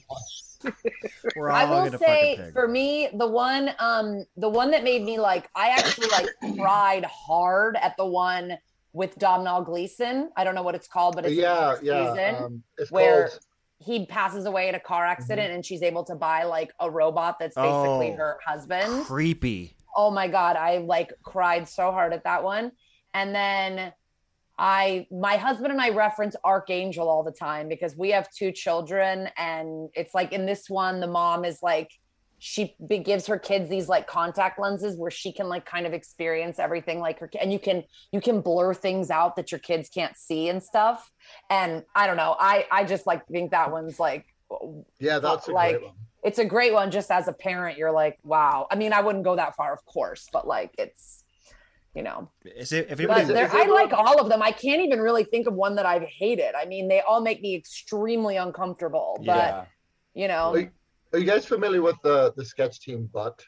We're all I will gonna say for me, the one um the one that made me like I actually like cried hard at the one with Domhnall Gleeson. I don't know what it's called, but it's yeah, yeah. season Um, it's where called he passes away in a car accident and she's able to buy like a robot that's basically Oh. her husband. creepy. Oh my god, I like cried so hard at that one. And then I my husband and I reference Arkangel all the time because we have two children and it's like in this one the mom is like she be- gives her kids these like contact lenses where she can like kind of experience everything like her and you can you can blur things out that your kids can't see and stuff and I don't know I I just like think that one's like yeah, that's a like great one. it's a great one just as a parent you're like wow i mean i wouldn't go that far of course but like it's you know Is it, if but anybody, there, i like all of them i can't even really think of one that i've hated i mean they all make me extremely uncomfortable but Yeah. you know Are you, are you guys familiar with the the sketch team Butt?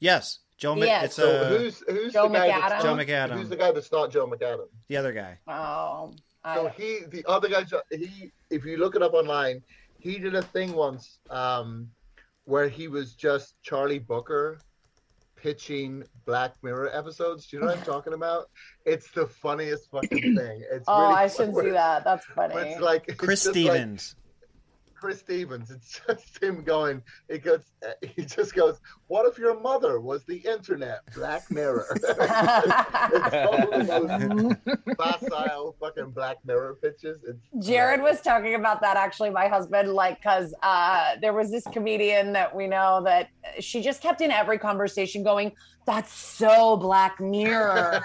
yes, Joe. Yes. It's So uh, who's who's Joe the guy that's Joe not- McAdam. Who's the guy that's not Joe McAdam? the other guy. oh So I, he, the other guy, he, if you look it up online, he did a thing once um, where he was just Charlie Brooker pitching Black Mirror episodes. Do you know what I'm talking about? It's the funniest fucking thing. It's oh really i should funny. see that that's funny It's like it's Chris like Stevens. Chris Stevens. It's just him going. It goes. He just goes. What if your mother was the internet? Black Mirror. it's the most facile fucking Black Mirror pitches. It's Jared was talking about that actually, my husband, like, because uh, there was this comedian that we know that she just kept in every conversation going, That's so Black Mirror.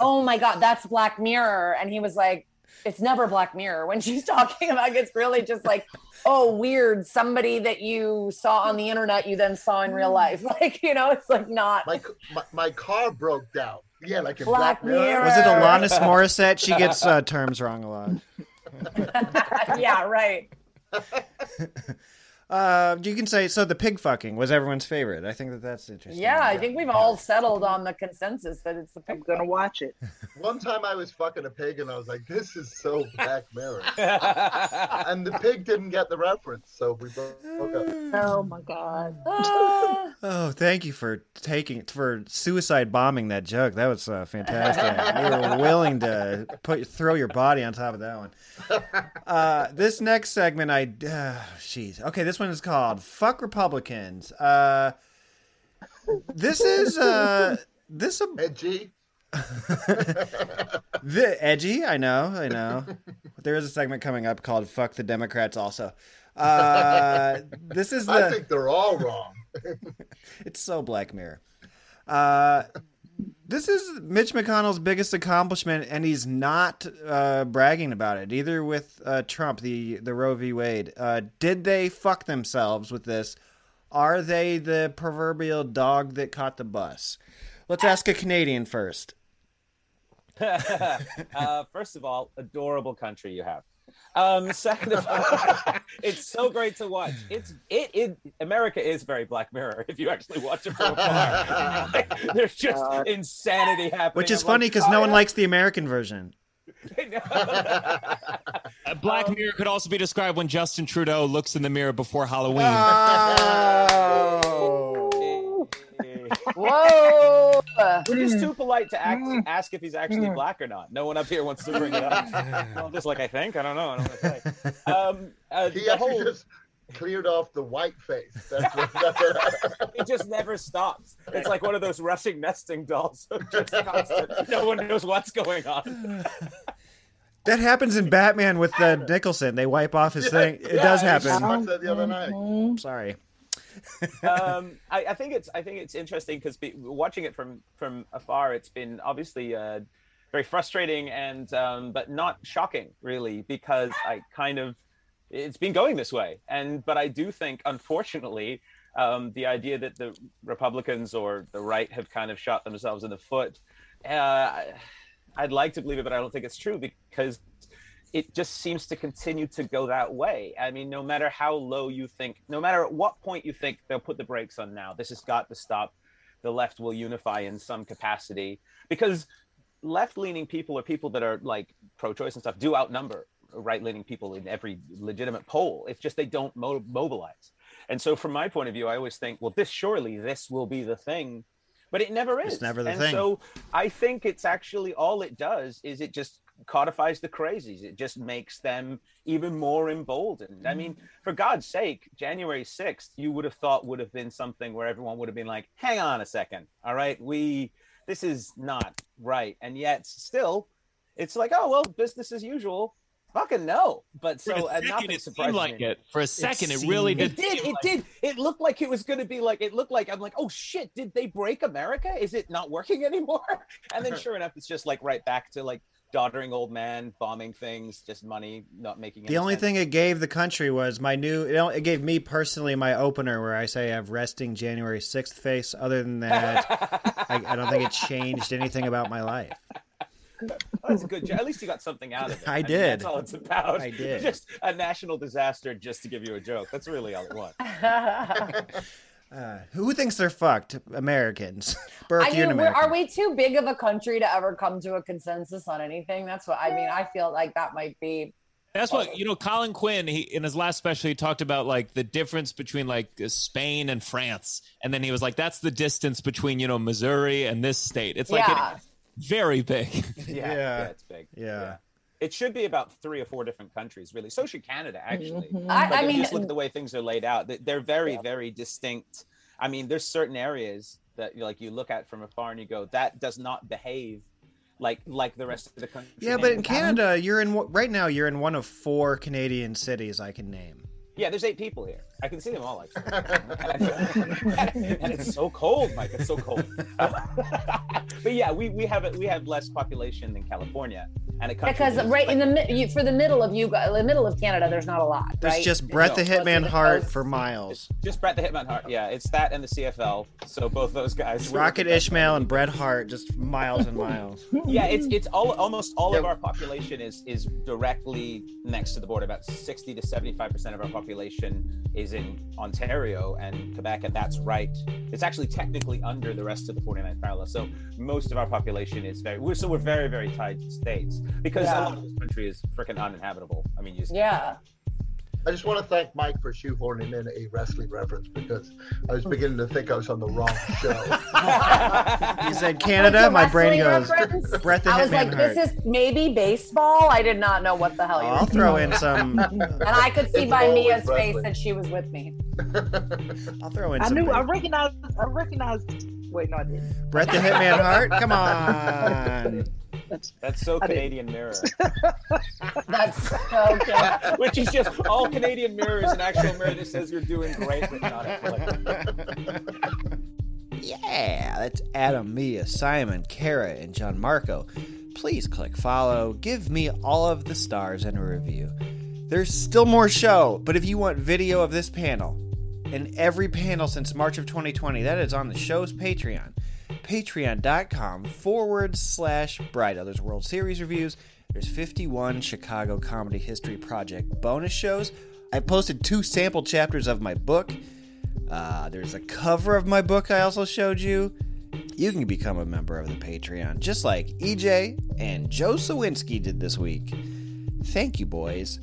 oh my God, that's Black Mirror. And he was like, It's never Black Mirror. When she's talking about it's really just like, Oh, weird. Somebody that you saw on the internet, you then saw in real life. Like, you know, it's like not. my, my my car broke down. Yeah, like in Black Black, Mirror. Mirror. Was it Alanis Morissette? She gets uh, terms wrong a lot. yeah, right. Uh, you can say so. The pig fucking was everyone's favorite. I think that that's interesting. Yeah, I think we've all settled on the consensus that it's the I'm pig. gonna watch it. One time I was fucking a pig and I was like, "This is so Black Mirror," and the pig didn't get the reference, so we broke up. Oh my god. Ah. Oh, thank you for taking for suicide bombing that joke. That was uh, fantastic. you were willing to put throw your body on top of that one. Uh, this next segment, I uh, jeez. Okay, this one is called "Fuck Republicans." Uh, this is uh, this a Edgy. the edgy. I know, I know. There is a segment coming up called "Fuck the Democrats." Also, uh, this is the. I think they're all wrong. It's so Black Mirror. Uh, this is Mitch McConnell's biggest accomplishment, and he's not uh, bragging about it either. With uh, Trump, the the Roe v. Wade, uh, did they fuck themselves with this? Are they the proverbial dog that caught the bus? Let's ask a Canadian first. uh, first of all, adorable country you have. Um, second of all, it's so great to watch. It's it, it America is very Black Mirror if you actually watch it from afar. Like, there's just insanity happening. Which is I'm funny like, because oh, no one likes the American version. Uh, Black Mirror could also be described when Justin Trudeau looks in the mirror before Halloween. Whoa! We're just too polite to act, ask if he's actually black or not. No one up here wants to bring it up. I'm just like, I think. I don't know. I don't know what to say. Um, uh, He the actually whole, just cleared off the white face. That's what, that's what it just never stops. It's like one of those Russian nesting dolls. Just constant. No one knows what's going on. That happens in Batman with the Nicholson. They wipe off his thing. It yeah, does happen. that the other night. Sorry. Um, I, I think it's I think it's interesting because watching it from from afar, it's been obviously uh, very frustrating and um, but not shocking really because I kind of it's been going this way and but I do think unfortunately um, the idea that the Republicans or the right have kind of shot themselves in the foot. Uh, I'd like to believe it, but I don't think it's true because it just seems to continue to go that way. I mean, no matter how low you think, no matter at what point you think they'll put the brakes on now, this has got to stop. The left will unify in some capacity because left leaning people or people that are like pro choice and stuff do outnumber right leaning people in every legitimate poll. It's just they don't mo- mobilize. And so, from my point of view, I always think, well, this surely this will be the thing but it never is. It's never the and thing. so I think it's actually all it does is it just codifies the crazies. It just makes them even more emboldened. I mean, for God's sake, January 6th, you would have thought would have been something where everyone would have been like, hang on a second. All right, we this is not right. And yet still, it's like, oh well, business as usual. Fucking no. But so uh, second, nothing surprised like me. it. For a second, it really It did. did. It like- did. It looked like it was going to be like. It looked like I'm like, oh shit! Did they break America? Is it not working anymore? And then sure enough, it's just like right back to like doddering old man bombing things, just money not making. It. The any only sense. thing it gave the country was my new. It only- it gave me personally my opener where I say I have resting January sixth face. Other than that, I, I don't think it changed anything about my life. That's a good. job. At least you got something out of it. I mean, did. that's all it's about. I did. Just a national disaster, just to give you a joke. That's really all it was. Uh, who thinks they're fucked? Americans. Burke, I mean, we're, American. are we too big of a country to ever come to a consensus on anything? That's what I mean. I feel like that might be. That's what you know. Colin Quinn, he in his last special, he talked about like the difference between like Spain and France, and then he was like, "That's the distance between you know Missouri and this state." It's like Yeah. it- very big. Yeah, yeah, it's big. Yeah. It should be about three or four different countries, really. So should Canada, actually. Mhm. I- But I if you mean- just look at the way things are laid out. they- They're very, very distinct. I mean, there's certain areas that like you look at from afar and you go, that does not behave like like the rest of the country. Yeah, but in Canada, you're in one- right now. You're in one of four Canadian cities I can name. Yeah, there's eight people here. I can see them all actually. and it's so cold, Mike. It's so cold. but yeah, we, we have we have less population than California, and a Because right like, in the mi- you, for the middle of you, the middle of Canada, there's not a lot. There's right? just Bret the Hitman Hart for miles. just Bret the Hitman Hart. Yeah, it's that and the CFL. So both those guys. Rocket Ismail and Bret Hart, just miles and miles. Yeah, it's it's all almost all of our population is is directly next to the border. About sixty to seventy five percent of our population is in Ontario and Quebec, and that's right. It's actually technically under the rest of the 49th parallel. So most of our population is very. We're, so we're very very tied to states because Yeah. a lot of this country is freaking uninhabitable. I mean, you just Yeah. I just want to thank Mike for shoehorning in a wrestling reference because I was beginning to think I was on the wrong show. He said Canada. My the brain goes reference? Bret I was like, Hart. this is maybe baseball. I did not know what the hell you were I'll throw in some. And I could see It's by always Mia's face that she was with me. I'll throw in I some. knew. I recognized. I recognized. Wait, no, I didn't. Bret the Hitman Hart. Come on. That's so I didn't. Canadian Mirror, That's so good. which is just all Canadian Mirror is an actual mirror that says you're doing great, but not it. Like, Yeah, that's Adam, Mia, Simon, Kara, and John Marco. Please click follow, give me all of the stars and a review. There's still more show, but if you want video of this panel and every panel since March of 2020, that is on the show's Patreon. Patreon.com forward slash Bright Others World Series reviews. There's 51 Chicago Comedy History Project bonus shows. I posted two sample chapters of my book. Uh, there's a cover of my book I also showed you. You can become a member of the Patreon, just like EJ and Joe Sawinski did this week. Thank you, boys.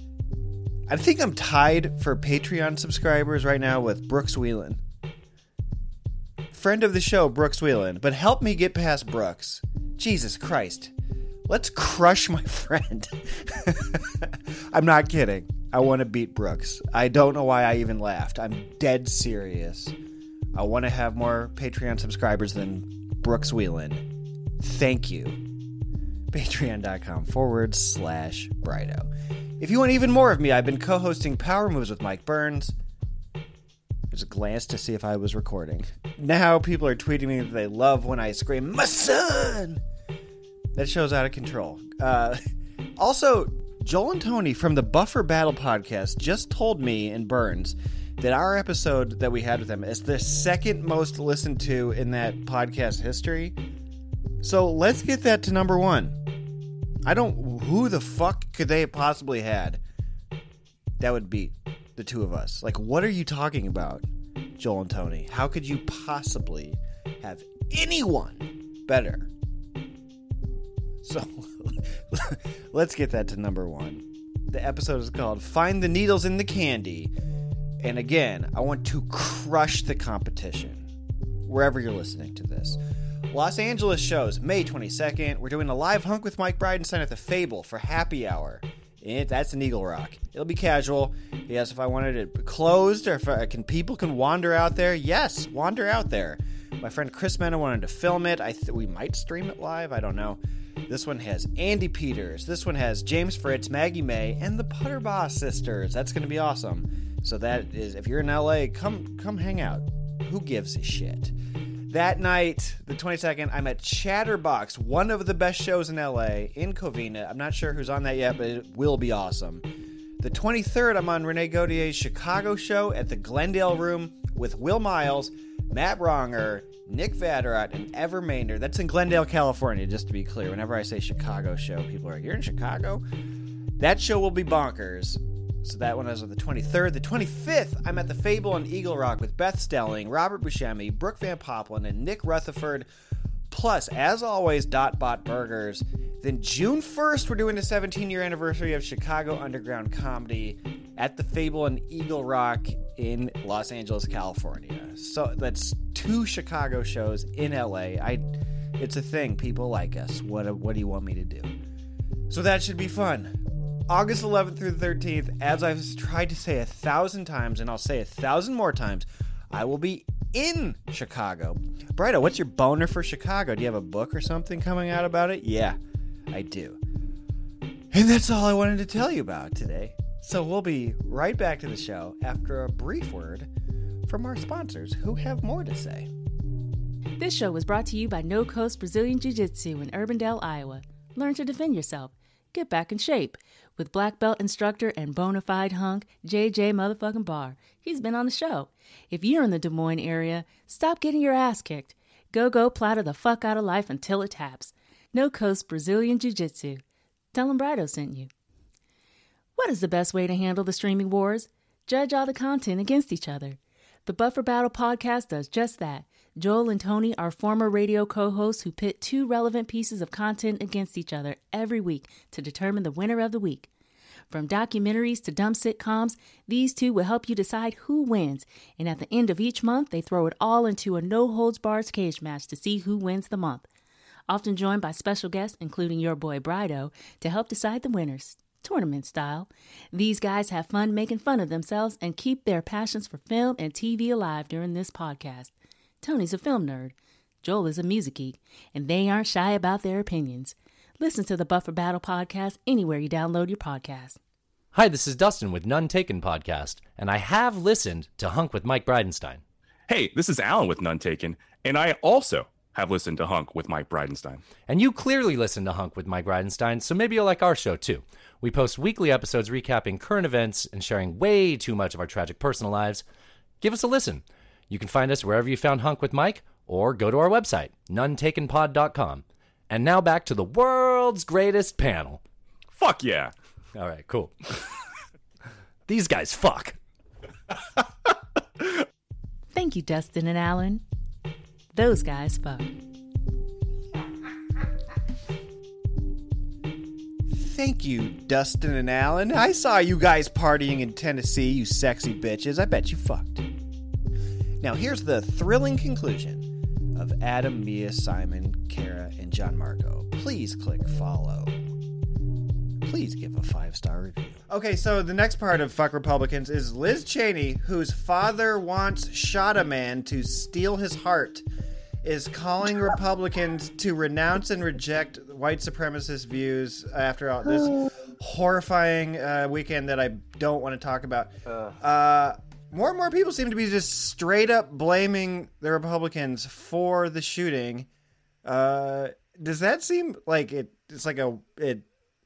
I think I'm tied for Patreon subscribers right now with Brooks Wheelan. Friend of the show, Brooks Wheelan, but help me get past Brooks. Jesus Christ. Let's crush my friend. I'm not kidding. I want to beat Brooks. I don't know why I even laughed. I'm dead serious. I want to have more Patreon subscribers than Brooks Wheelan. Thank you. Patreon.com forward slash Brido. If you want even more of me, I've been co hosting Power Moves with Mike Burns. There's glanced to see if I was recording. Now people are tweeting me that they love when I scream, My son! That show's out of control. Uh, also, Joel and Tony from the Buffer Battle podcast just told me and Burns that our episode that we had with them is the second most listened to in that podcast history. So let's get that to number one. I don't. Who the fuck could they have possibly had that would beat the two of us? Like, what are you talking about, Joel and Tony? How could you possibly have anyone better? So let's get that to number one. The episode is called Find the Needles in the Candy. And again, I want to crush the competition wherever you're listening to this. Los Angeles shows May 22nd. We're doing a live hunk with Mike Bridenstine at the Fable for happy hour. It, that's an Eagle Rock. It'll be casual. Yes, if I wanted it closed or if I, can people can wander out there. Yes, wander out there. My friend Chris Mena wanted to film it. I th- we might stream it live. I don't know. This one has Andy Peters. This one has James Fritz, Maggie May, and the Putterboss sisters. That's going to be awesome. So that is, if you're in LA, come come hang out. Who gives a shit? That night, the 22nd, I'm at Chatterbox, one of the best shows in LA in Covina. I'm not sure who's on that yet, but it will be awesome. The 23rd, I'm on Rene Gaudier's Chicago show at the Glendale Room with Will Miles, Matt Braunger, Nick Vatterott, and Ever Mainard. That's in Glendale, California, just to be clear. Whenever I say Chicago show, people are like, You're in Chicago? That show will be bonkers. So that one is on the 23rd. The 25th, I'm at the Fable and Eagle Rock with Beth Stelling, Robert Buscemi, Brooke Van Poppelen, and Nick Rutherford. Plus, as always, Dot Bot Burgers. Then June 1st, we're doing the 17 year anniversary of Chicago Underground Comedy at the Fable and Eagle Rock in Los Angeles, California. So that's two Chicago shows in LA. I, it's a thing. People like us. What, what do you want me to do? So that should be fun. August 11th through the 13th, as I've tried to say a thousand times, and I'll say a thousand more times, I will be in Chicago. Brido, what's your boner for Chicago? Do you have a book or something coming out about it? Yeah, I do. And that's all I wanted to tell you about today. So we'll be right back to the show after a brief word from our sponsors who have more to say. This show was brought to you by No Coast Brazilian Jiu Jitsu in Urbandale, Iowa. Learn to defend yourself. Get back in shape with black belt instructor and bona fide hunk JJ motherfucking Barr. He's been on the show. If you're in the Des Moines area, stop getting your ass kicked. Go go platter the fuck out of life until it taps. No Coast Brazilian Jiu Jitsu. Tell them Brido sent you. What is the best way to handle the streaming wars? Judge all the content against each other. The Buffer Battle podcast does just that. Joel and Tony are former radio co hosts who pit two relevant pieces of content against each other every week to determine the winner of the week. From documentaries to dumb sitcoms, these two will help you decide who wins, and at the end of each month, they throw it all into a no holds barred cage match to see who wins the month. Often joined by special guests, including your boy Brido, to help decide the winners, tournament style. These guys have fun making fun of themselves and keep their passions for film and TV alive during this podcast. Tony's a film nerd. Joel is a music geek, and they aren't shy about their opinions. Listen to the Buffer Battle podcast anywhere you download your podcast. Hi, this is Dustin with None Taken podcast, and I have listened to Hunk with Mike Bridenstine. Hey, this is Alan with None Taken, and I also have listened to Hunk with Mike Bridenstine. And you clearly listen to Hunk with Mike Bridenstine, so maybe you'll like our show too. We post weekly episodes recapping current events and sharing way too much of our tragic personal lives. Give us a listen. You can find us wherever you found Hunk with Mike or go to our website, nonetakenpod.com. And now back to the world's greatest panel. Fuck yeah. All right, cool. These guys fuck. Thank you, Dustin and Alan. Those guys fuck. Thank you, Dustin and Alan. I saw you guys partying in Tennessee, you sexy bitches. I bet you fucked. Now, here's the thrilling conclusion of Adam, Mia, Simon, Kara, and John Marco. Please click follow. Please give a five star review. Okay, so the next part of fuck Republicans is Liz Cheney, whose father wants shot a man to steal his heart, is calling Republicans to renounce and reject white supremacist views after all this horrifying uh, weekend that I don't want to talk about. Uh, more and more people seem to be just straight up blaming the Republicans for the shooting. Uh, does that seem like it? It's like a it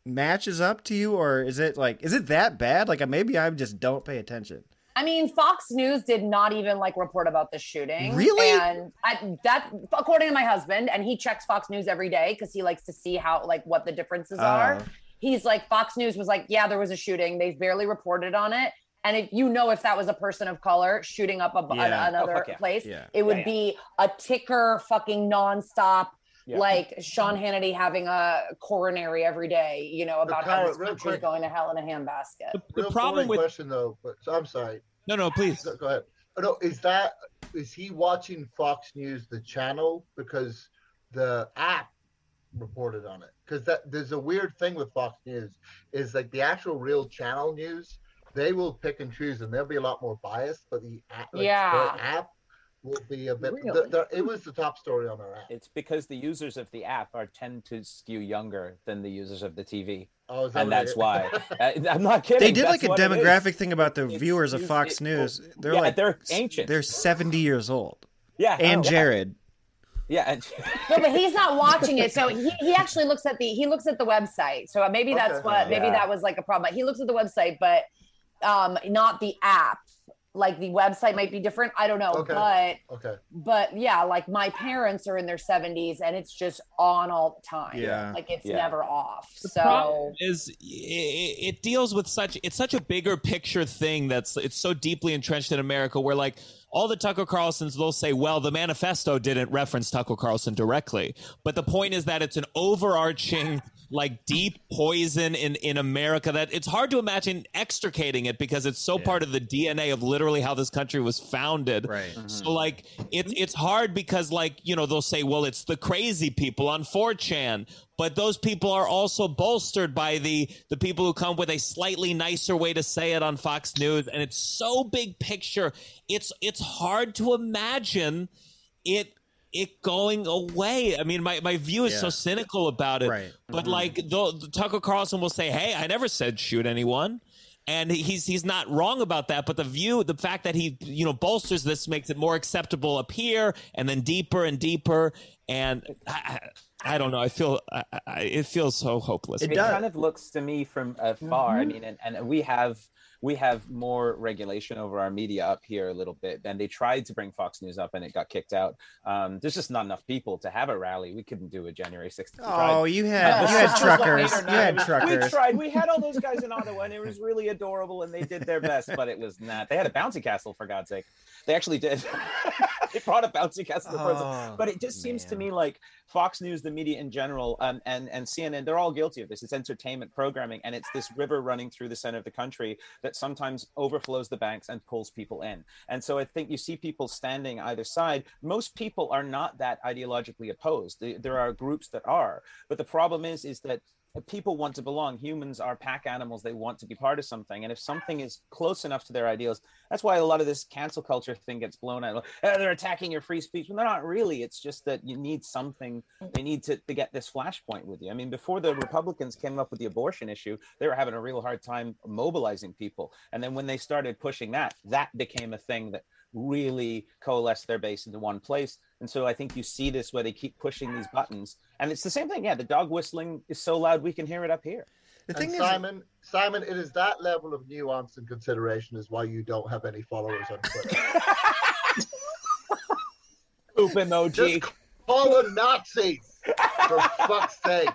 matches up to you, or is it like is it that bad? Like maybe I just don't pay attention. I mean, Fox News did not even like report about the shooting. Really? And I, that, according to my husband, and he checks Fox News every day because he likes to see how, like, what the differences are. Oh. He's like, Fox News was like, yeah, there was a shooting. They've barely reported on it. And if you know if that was a person of color shooting up a, Yeah. an- another Oh, yeah. place, Yeah. it would Yeah, yeah. be a ticker, fucking nonstop. Yeah. Like Sean Hannity having a coronary every day, you know, about how Kyle, this real country's quick. going to hell in a handbasket. The Real problem with question though, but so I'm sorry. no, no, please. Go, go ahead. Oh, No, is that is he watching Fox News the channel because the app reported on it? Because that there's a weird thing with Fox News is like the actual real channel news, they will pick and choose and they'll be a lot more biased, but the app, like, Yeah. the app will be a bit. Really? The, the, it was the top story on their app. It's because the users of the app are tend to skew younger than the users of the TV, Oh, that and what it that's why. I, I'm not kidding. They did That's like a what it is. demographic thing about the It's- viewers of Fox it- News. Oh, they're yeah, like they're ancient. They're seventy years old. Yeah, oh, and yeah. Jared. Yeah, and no, but he's not watching it. So he, he actually looks at the he looks at the website. So maybe that's Okay. what maybe Yeah. that was like a problem. He looks at the website, but um not the app. Like the website might be different. I don't know. Okay. But Okay. but yeah, like my parents are in their 70s and it's just on all the time. Yeah. Like it's Yeah. never off. The so is it, it deals with such it's such a bigger picture thing that's it's so deeply entrenched in America where like all the Tucker Carlsons they'll say well the manifesto didn't reference Tucker Carlson directly but the point is that it's an overarching like deep poison in in America that it's hard to imagine extricating it because it's so part of the DNA of literally how this country was founded. Right. Mm-hmm. so like it's it's hard because like you know they'll say well it's the crazy people on 4chan but those people are also bolstered by the the people who come with a slightly nicer way to say it on Fox News and it's so big picture. It's it's hard to imagine it it going away. I mean, my, my view is so cynical about it. Right. But mm-hmm. like, the, the Tucker Carlson will say, "Hey, I never said shoot anyone," and he's he's not wrong about that. But the view, the fact that he you know bolsters this makes it more acceptable up here, and then deeper and deeper. And I, I, I don't know. I feel I, I, it feels so hopeless. it, does. kind of looks to me from afar. I mm-hmm. mean, and, and we have we have more regulation over our media up here a little bit, and they tried to bring Fox News up, and it got kicked out. Um, there's just not enough people to have a rally. We couldn't do a January 6th. We tried. Oh, you had you had like truckers. You had truckers. We tried. We had all those guys in Ottawa, and it was really adorable, and they did their best. But it was not. They had a bouncy castle for God's sake. They actually did. they brought a bouncy castle to prison. Oh, But it just seems to me like Fox News, the media in general, um, and and CNN, they're all guilty of this. It's entertainment programming, and it's this river running through the center of the country that sometimes overflows the banks and pulls people in. And so I think you see people standing either side. Most people are not that ideologically opposed. There- are groups that are, but the problem is, is that people want to belong. Humans are pack animals. They want to be part of something. And if something is close enough to their ideals, that's why a lot of this cancel culture thing gets blown out. "Eh, they're attacking your free speech. Well, they're not really. It's just that you need something. They need to, to get this flashpoint with you. I mean, before the Republicans came up with the abortion issue, they were having a real hard time mobilizing people. And then when they started pushing that, that became a thing that really coalesced their base into one place. And so I think you see this where they keep pushing these buttons. And it's the same thing. Yeah, the dog whistling is so loud we can hear it up here. The And thing is, Simon, Simon, it is that level of nuance and consideration is why you don't have any followers on Twitter. Poop emoji. Just call them Nazis, for fuck's sake.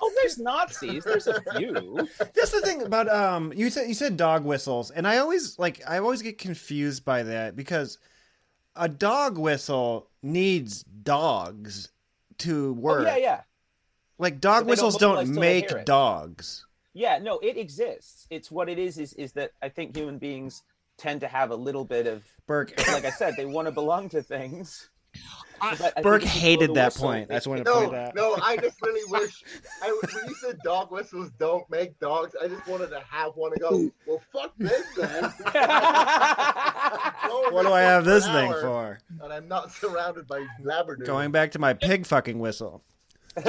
Oh, there's Nazis. There's a few. That's the thing about um you said you said dog whistles and I always like I always get confused by that because a dog whistle needs dogs to Oh, work. yeah, yeah. Like dog don't whistles don't till make dogs. Yeah, no, it exists. It's what it is, is is that I think human beings tend to have a little bit of Burke. like I said, they want to belong to things. Burke hated that point. That's when it No, pointed out. no, I just really wish. I, when you said dog whistles don't make dogs, I just wanted to have one and go. Well, fuck this then. What do I have this thing hour, for? And I'm not surrounded by Labrador. Going back to my pig fucking whistle. and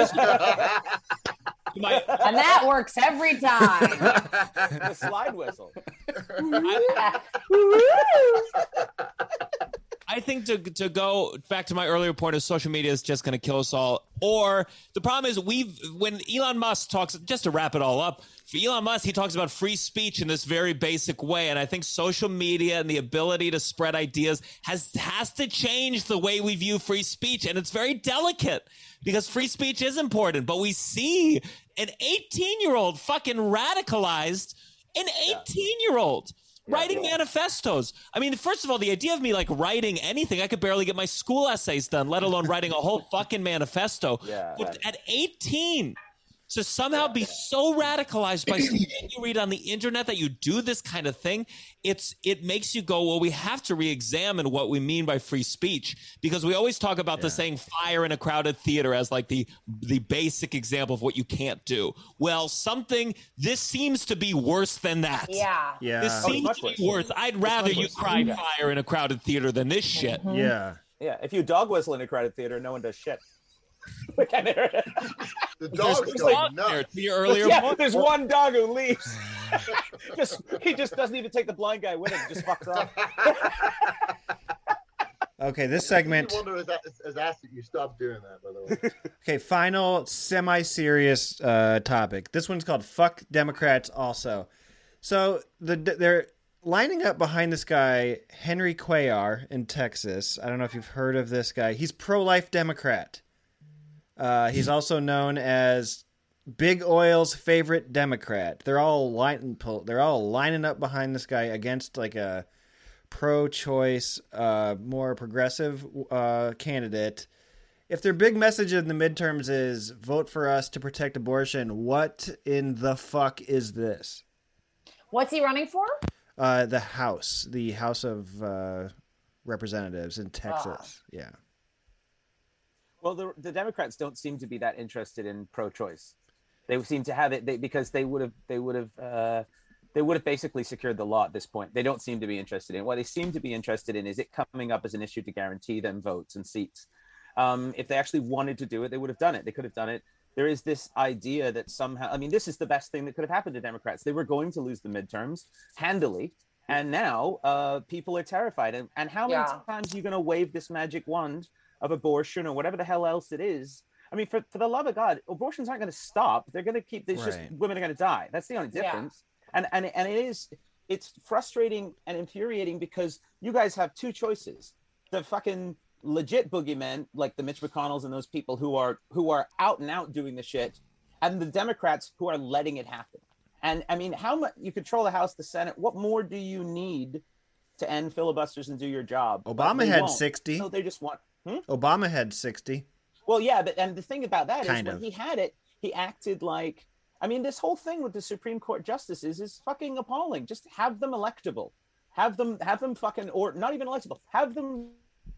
that works every time. the slide whistle. I think to to go back to my earlier point of social media is just going to kill us all. Or the problem is we've when Elon Musk talks just to wrap it all up. For Elon Musk, he talks about free speech in this very basic way, and I think social media and the ability to spread ideas has has to change the way we view free speech, and it's very delicate because free speech is important. But we see an 18 year old fucking radicalized an 18 year old writing manifestos. I mean, first of all, the idea of me like writing anything, I could barely get my school essays done, let alone writing a whole fucking manifesto. Yeah. But at 18, to somehow be so radicalized by something you read on the internet that you do this kind of thing, it's it makes you go, well, we have to re-examine what we mean by free speech because we always talk about the saying fire in a crowded theater as like the the basic example of what you can't do. Well, something this seems to be worse than that. Yeah. Yeah. This Oh, seems much to be worse. worse. I'd rather you cry Yeah. fire in a crowded theater than this shit. Mm-hmm. Yeah. Yeah, if you dog whistle in a crowded theater, no one does shit. Like, I never- The There's dog's a going dog there, nuts. to your earlier yeah, point. there's one dog who leaves. just he just doesn't even take the blind guy with him. Just fucks off. Okay, this segment. I wonder has, has asked that you stop doing that, by the way. Okay, final semi-serious uh, topic. This one's called "Fuck Democrats." Also, so the they're lining up behind this guy Henry Cuellar in Texas. I don't know if you've heard of this guy. He's pro-life Democrat. Uh, he's also known as Big Oil's favorite Democrat. They're all lining they're all lining up behind this guy against like a pro-choice, uh, more progressive uh, candidate. If their big message in the midterms is vote for us to protect abortion, what in the fuck is this? What's he running for? Uh, the House, the House of uh, Representatives in Texas. Yeah. Well, the, the Democrats don't seem to be that interested in pro-choice. They seem to have it they, because they would have they would have uh, they would have basically secured the law at this point. They don't seem to be interested in. What they seem to be interested in is it coming up as an issue to guarantee them votes and seats. Um, if they actually wanted to do it, they would have done it. They could have done it. There is this idea that somehow, I mean, this is the best thing that could have happened to Democrats. They were going to lose the midterms handily. And now uh, people are terrified. And, and how many Yeah. times are you going to wave this magic wand of abortion or whatever the hell else it is? I mean, for, for the love of God, abortions aren't going to stop. They're going to keep, there's just women are going to die. That's the only Yeah. difference. And, and, and it is, it's frustrating and infuriating because you guys have two choices. The fucking legit boogeymen like the Mitch McConnells and those people who are who are out and out doing the shit, and the Democrats who are letting it happen. And I mean, how much you control the House, the Senate? What more do you need to end filibusters and do your job? Obama had won't. 60. So they just want. Hmm? Obama had 60. Well, yeah, but and the thing about that is Kind when of. he had it, he acted like. I mean, this whole thing with the Supreme Court justices is fucking appalling. Just have them electable, have them have them fucking or not even electable, have them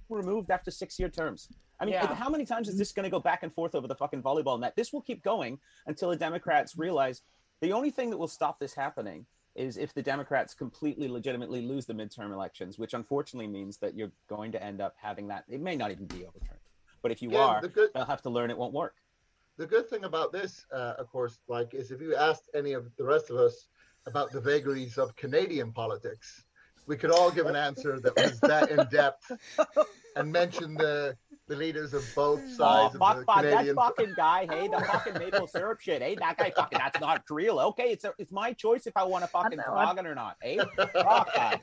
removed after six year terms. I mean, Yeah. how many times is this going to go back and forth over the fucking volleyball net? This will keep going until the Democrats realize the only thing that will stop this happening is if the Democrats completely legitimately lose the midterm elections, which unfortunately means that you're going to end up having that. It may not even be overturned. But if you are, the good- they'll have to learn it won't work. The good thing about this, uh, of course, like, is if you asked any of the rest of us about the vagaries of Canadian politics, we could all give an answer that was that in depth and mention the the leaders of both Oh, sides of fuck, the fuck, that fucking guy, hey, the fucking maple syrup shit, hey, that guy fucking, that's not real. Okay, it's a, it's my choice if I want to fucking know, toboggan or not, hey? Fuck that.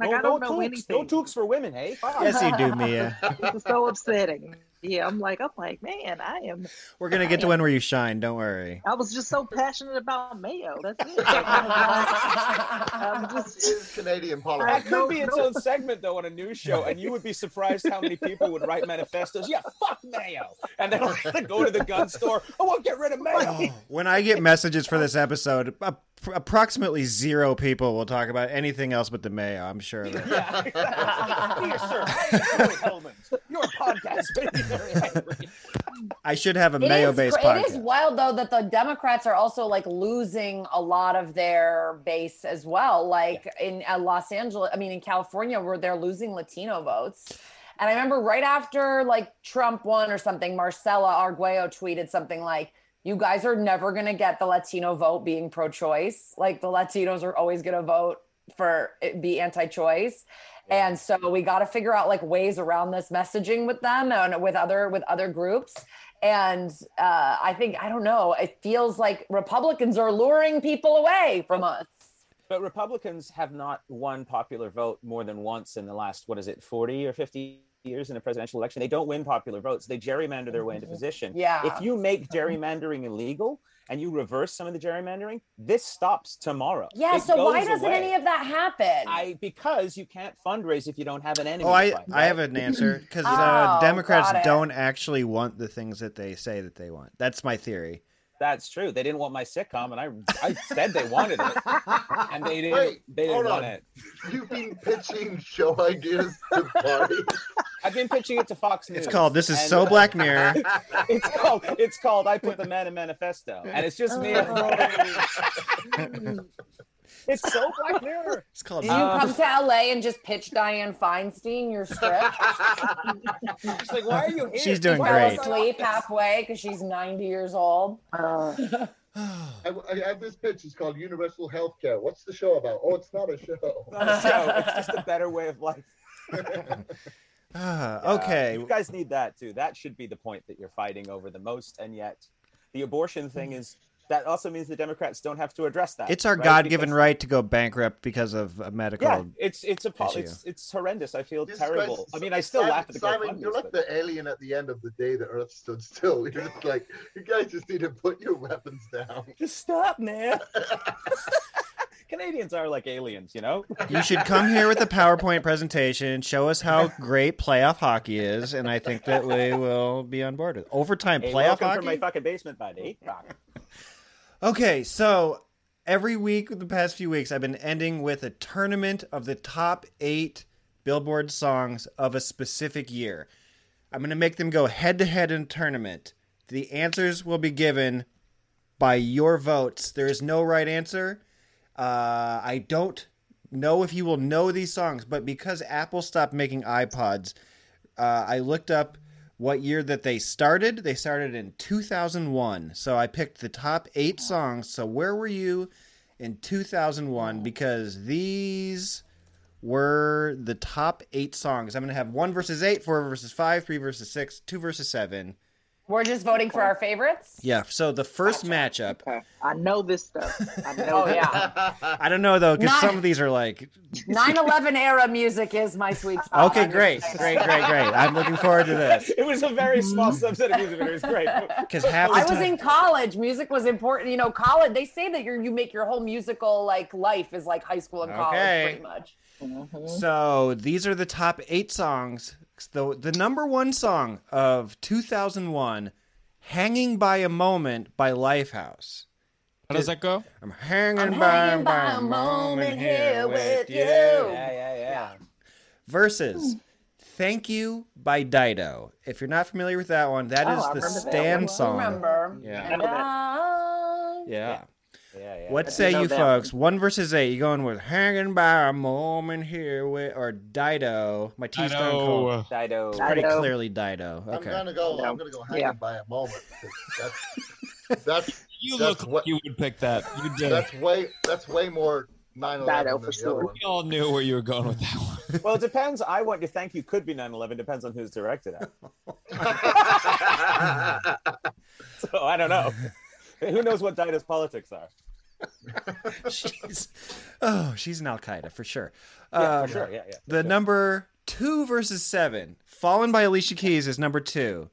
Like, no, I don't no know toques, anything. No toques for women, hey? Fuck. Yes, you do, Mia. This is so upsetting. Yeah, I'm like, I'm like, man, I am. We're gonna get to one where you shine. Don't worry. I was just so passionate about mayo. That's it. I'm just is Canadian That could be its own segment though on a news show, and you would be surprised how many people would write manifestos. Yeah, fuck mayo, and then they go to the gun store. I want to get rid of mayo. Oh, when I get messages for this episode, ap- approximately zero people will talk about anything else but the mayo. I'm sure. Yeah, exactly. Dear sir, I am Hellmann, your podcast very. I should have a It is mayo-based cra- It is wild though that the Democrats are also like losing a lot of their base as well. Like in uh, Los Angeles, I mean in California, where they're losing Latino votes. And I remember right after like Trump won or something, Marcella Arguello tweeted something like, "You guys are never gonna get the Latino vote being pro-choice. Like the Latinos are always gonna vote for it be anti-choice." And so we got to figure out like ways around this messaging with them and with other with other groups. And uh, I think I don't know. It feels like Republicans are luring people away from us. But Republicans have not won popular vote more than once in the last, what is it, 40 or 50 years in a presidential election. They don't win popular votes. They gerrymander their way into position. Yeah. If you make gerrymandering illegal and you reverse some of the gerrymandering, this stops tomorrow. Yeah. It so why doesn't away. any of that happen? I because you can't fundraise if you don't have an enemy. Oh, I to fight, I have an answer because Oh, uh, Democrats don't actually want the things that they say that they want. That's my theory. That's true. They didn't want my sitcom, and I I said they wanted it, and they didn't. Wait, they didn't want on. it. You've been pitching show ideas to parties. I've been pitching it to Fox News. It's called This Is and- So Black Mirror. it's called it's called I put the man in manifesto, and it's just me. Oh, it's so Black Mirror. It's called. Do you come to LA and just pitch Dianne Feinstein your script? She's like, why are you here? She's doing Fell great. asleep halfway because she's 90 years old. Uh, I, I have this pitch. It's called Universal Healthcare. What's the show about? Oh, it's not a show. Not a show. It's just a better way of life. Yeah, okay. you guys need that too. That should be the point that you're fighting over the most, and yet the abortion thing is. That also means the Democrats don't have to address that. It's our right? God-given Because- right to go bankrupt because of a medical. Yeah, it's it's a issue. it's it's horrendous. I feel Jesus terrible. Christ, I mean, I still Simon, laugh at the Simon, you're like but- the alien at the end of the day the Earth stood still. You're just like, you guys just need to put your weapons down. Just stop, man. Canadians are like aliens, you know. You should come here with a PowerPoint presentation, show us how great playoff hockey is, and I think that we will be on board with overtime Hey, playoff welcome hockey. from my fucking basement, buddy. Okay, so every week the past few weeks, I've been ending with a tournament of the top eight Billboard songs of a specific year. I'm going to make them go head to head in a tournament. The answers will be given by your votes. There is no right answer. Uh, I don't know if you will know these songs, but because Apple stopped making iPods, uh, I looked up what year that they started. They started in 2001. So I picked the top eight songs. So where were you in 2001? Because these were the top eight songs. I'm going to have one versus eight, four versus five, three versus six, two versus seven. We're just voting for our favorites. Yeah. So the first matchup. I know this stuff. I know. Oh yeah, I don't know though, because Not- some of these are like. 9/11 era music is my sweet spot. Okay, I'm just great, saying. great, great, great. I'm looking forward to this. It was a very small subset of music, but it was great. Because half the I was time, in college. Music was important. You know, college. They say that you you make your whole musical like life is like high school and college, Okay. pretty much. Mm-hmm. So these are the top eight songs. The the number one song of 2001, "Hanging by a Moment" by Lifehouse. How does that go? I'm hanging, I'm by, hanging by by a a moment here with you. Yeah, yeah, yeah. Versus "Thank You" by Dido. If you're not familiar with that one, that Oh, is I the remember that stand one. song. Remember? Yeah. And I- Yeah. Yeah, yeah. What I say you that folks? One versus eight. You going with "Hanging by a Moment here with" or Dido? My T's I gone cold. know. Dido. Pretty Dido. clearly Dido. I'm Okay. gonna go. No. I'm gonna go hanging Yeah. by a moment. 'cause That's that's You That's look what- like you would pick that. You did. that's way that's way more 9/11 Dido for sure. we all knew where you were going with that one. Well, it depends. I want to thank you. Could be 9/11. Depends on who's directed at. So I don't know. Who knows what Dido's politics are? she's oh, she's an Al Qaeda for sure. Yeah, Um, for sure. Yeah, yeah. The number two versus seven, "Fallen" by Alicia Keys, is number two.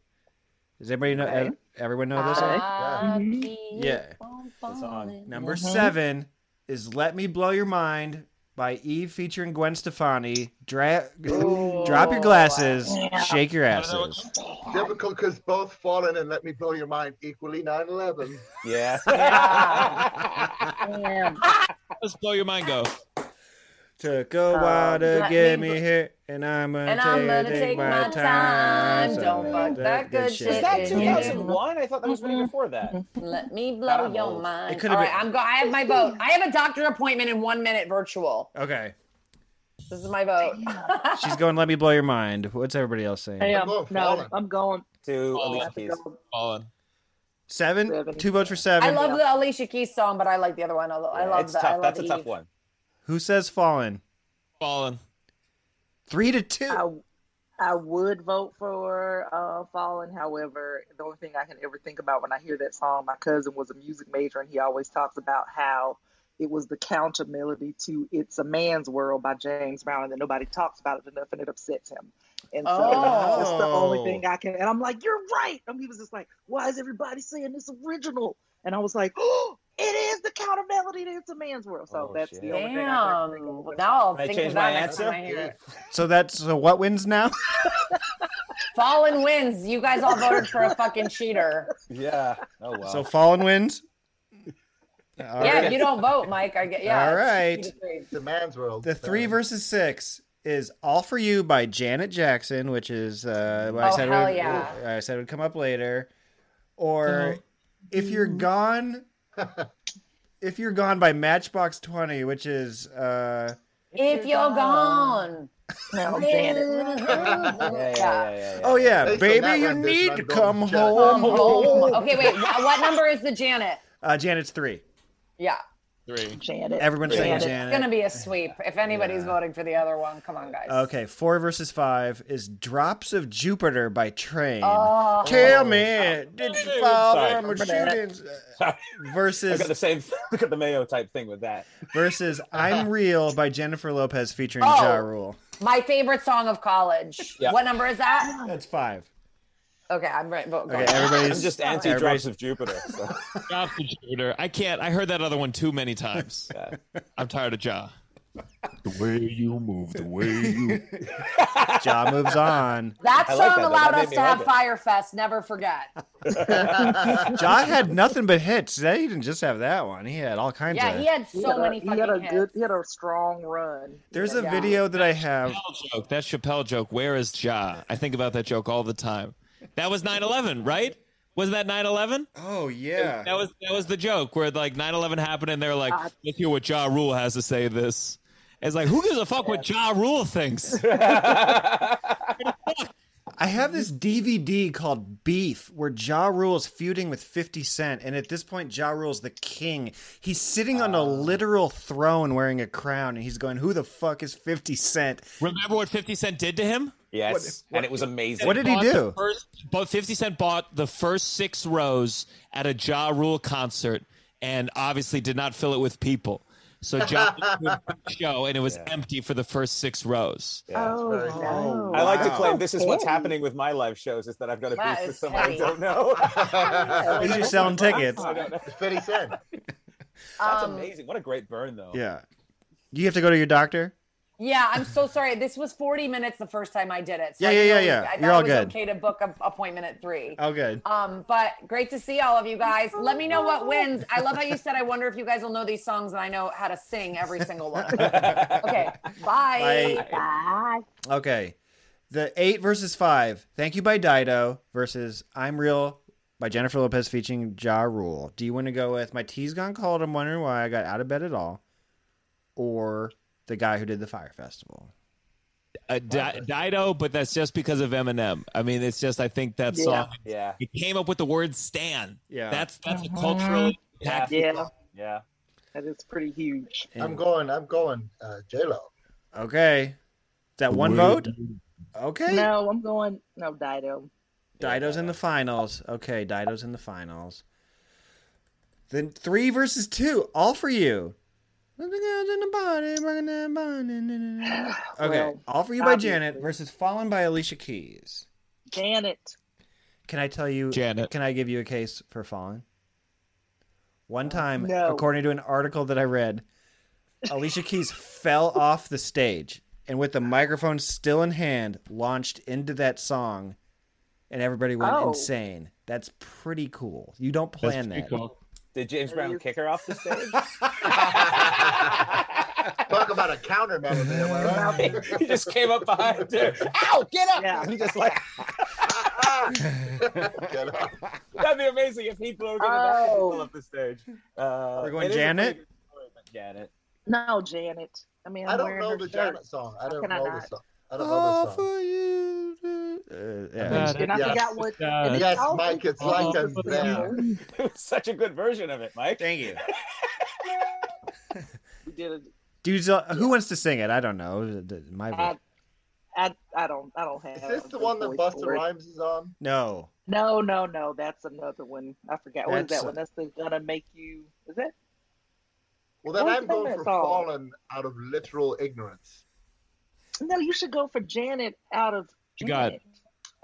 Does everybody know? Okay. Everyone know this one? I Mhm. Yeah. on Good song. falling. Number Mhm. seven is "Let Me Blow Your Mind" by Eve featuring Gwen Stefani. Dra- drop your glasses, Yeah. shake your asses. Difficult because both fallen and let me blow your mind equally 9/11. Yeah. Damn. Let's blow your mind. Go. Took a Um, while to let get me me here, and I'm gonna, And take, I'm gonna take take my my time. So Don't fuck that good shit. Was that in you. 2001? I thought that was way before that. Let me blow your old. mind. It could've All right, been- I'm go- I have my vote. I have a doctor appointment in one minute virtual. Okay, This is my vote. she's going. Let me blow your mind. What's everybody else saying? I'm um, going no, Fallen. I'm going. To Alicia Keys. go. Fallen. Seven. Seven. Two votes for seven. I love the Alicia Keys song, but I like the other one. Although I Yeah, love it's that. tough. I love That's a tough Eve. one. Who says fallen? Fallen. Three to two. I, I would vote for uh, Fallen. However, the only thing I can ever think about when I hear that song, my cousin was a music major, and he always talks about how it was the counter melody to "It's a Man's World" by James Brown, and that nobody talks about it enough, and it upsets him. And so that's the only Oh. thing I can. And I'm like, "You're right." And he was just like, "Why is everybody saying this original?" And I was like, "Oh, it is the counter melody to "It's a Man's World." So Oh, that's shit. the only thing I can think Damn. of. Well, now I'll think change my that next time I answer? hear it. So that's so what wins now? Fallen wins. You guys all voted for a fucking cheater. Yeah. Oh wow. So fallen wins. All yeah, right. if you don't vote, Mike, I get yeah. All it's right. two to three. The man's world. The three versus six is "All for You" by Janet Jackson, which is uh, what I Oh, said hell would, yeah. I said would come up later. Or if you're gone, if you're gone by Matchbox Twenty, which is uh, If you're gone. Yeah, yeah, yeah. oh yeah, baby, you need to come home. home. Okay, wait. What number is the Janet? Uh, Janet's three. Yeah. Three. Janet. Everyone's saying Janet. Janet. It's gonna be a sweep. If anybody's voting for the other one, come on, guys. Okay, four versus five is "Drops of Jupiter" by Train. Oh. Tell me, oh. did you fall Sorry. from a shooting? Sorry. I Versus got the same. Look at the Mayo type thing with that. versus "I'm Real" by Jennifer Lopez featuring Oh. Ja Rule. My favorite song of college. Yeah. What number is that? That's five. Okay, I'm right. Vote. Okay, everybody's I'm just anti everybody's- drops of Jupiter. So. Ja for Jupiter. I can't. I heard that other one too many times. Yeah. I'm tired of Ja. The way you move, the way you. Ja moves on. That I song like that, though. allowed That made us me to have love it. Fyre Fest. Never forget. Ja had nothing but hits. He didn't just have that one. He had all kinds Yeah, of. he had He so had a, many he had a hits. good, he had a strong run. There's a Yeah. video that I have. Chappelle joke. That Chappelle joke. Where is Ja? I think about that joke all the time. That was 9/11, right? Wasn't that 9/11? Oh yeah. That was that was the joke where like 9/11 happened and they're like, uh, let's hear what Ja Rule has to say. This. It's like who gives a fuck what Ja Rule thinks? I have this DVD called Beef where Ja Rule is feuding with 50 Cent, and at this point, Ja Rule's the king. He's sitting on a ah. literal throne wearing a crown, and he's going, Who the fuck is 50 Cent? Remember what 50 Cent did to him? Yes, and it was amazing. What did he do? First, but 50 Cent bought the first six rows at a Ja Rule concert and obviously did not fill it with people. So Ja show and it was empty for the first six rows. Yeah. Oh, no. I like to claim this is what's happening with my live shows is that I've got a That beef with is someone I don't know. At least you're selling tickets. 50 Cent. That's Um, amazing. What a great burn, though. Yeah. You have to go to your doctor? Yeah, I'm so sorry. This was 40 minutes the first time I did it. So Yeah, I yeah, yeah, it was- yeah. I You're all it was good. okay to book an appointment at three. Oh, good. Um, but great to see all of you guys. Let me know what wins. I love how you said, I wonder if you guys will know these songs, and I know how to sing every single one. okay, bye. Bye. Bye. Okay. The eight versus five. Thank you by Dido versus I'm Real by Jennifer Lopez featuring Ja Rule. Do you want to go with My Tea's Gone Cold? I'm wondering why I got out of bed at all. Or the guy who did the Fyre Festival? Uh, Di- Dido, but that's just because of Eminem. I mean, it's just I think that Yeah. song Yeah. it came up with the word "stan." Yeah. that's that's a cultural Yeah. Yeah, Yeah. that is pretty huge. I'm going. I'm going. Uh, J Lo. Okay. Is that one vote? Okay. No, I'm going. No, Dido. Dido's in the finals. Okay, Dido's in the finals. Then three versus two, all for you. Okay, Well, all for you by obviously. Janet versus Fallen by Alicia Keys. Janet. Can I tell you? Janet. Can I give you a case for Fallen? One uh, time, no. according to an article that I read, Alicia Keys fell off the stage and, with the microphone still in hand, launched into that song, and everybody went Oh. insane. That's pretty cool. You don't plan pretty that. cool. Did James Brown kick her off the stage? Talk about a counter melody. am right? he just came up behind her. Ow! Get up! Yeah. And he just like get up. that'd be amazing if people were going to Oh. pull up the stage. Uh, We're going it is a Janet? pretty good story about Janet. No, Janet. I mean, I'm I don't know the shirt. Janet song. I don't can I know the song. I don't know the song. Uh, yeah. And I Yes. forgot what. and it's Yes, also- Mike, it's like I'm. It was such a good version of it, Mike. Thank you. We did it. Dudes, uh, who wants to sing it? I don't know. My I, I, I don't, I don't have. Is this a the one that voice Busta. Rhymes is on? no. No, no, no. That's another one. I forgot. What is That's, that one? That's the gonna make you. Is that? Well, then What's I'm going for that song? Fallen out of literal ignorance. No, you should go for Janet out of. You got- Janet.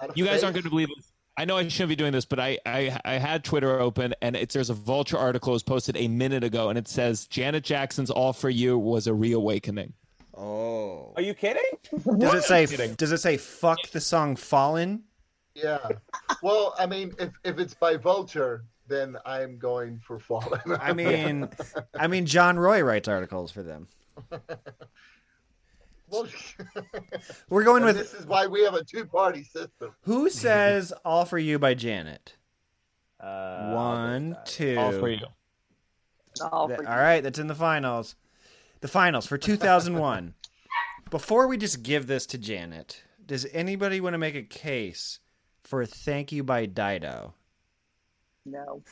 Out of You guys aren't going to believe this. I know I shouldn't be doing this, but I, I I had Twitter open and it's there's a Vulture article was posted a minute ago and it says Janet Jackson's "All for You" was a reawakening. Oh. Are you kidding? Does it say? Does it say? Fuck the song "Fallen"? Yeah. Well, I mean, if, if it's by Vulture, then I'm going for Fallen. I mean, I mean, John Roy writes articles for them. Well, We're going and with This is why we have a two-party system. who says "All for You" by Janet. Uh, One, two. All for you. All Th- for all right, that's in the finals. The finals for 2001. Before we just give this to Janet, does anybody want to make a case for "Thank You" by Dido? No.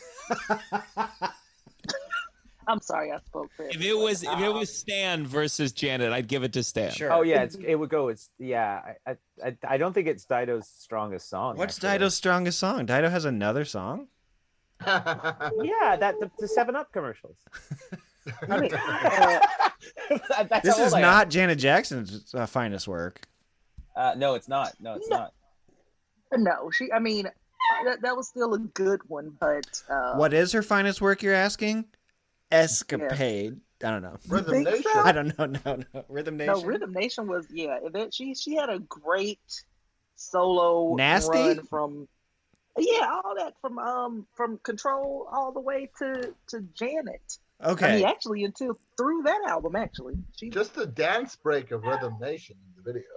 I'm sorry, I spoke for If it was if it was Stan versus Janet, I'd give it to Stan. Sure. Oh yeah, it's, it would go. It's yeah. I, I- I I don't think it's Dido's strongest song. What's actually. Dido's strongest song? Dido has another song. Yeah, that the, the Seven Up commercials. Mean, uh, This how is old I am. not Janet Jackson's uh, finest work. Uh, no, it's not. No, it's not. no, she. I mean, that, that was still a good one, but uh, What is her finest work? You're asking? Escapade. I don't know. Rhythm Nation. so? I don't know. No, no. Rhythm Nation. No, Rhythm Nation was yeah. That she she had a great solo Nasty? run from yeah all that from um from Control all the way to to Janet. Okay. I mean, actually until through that album actually. She Just the dance break of Rhythm Nation in the video.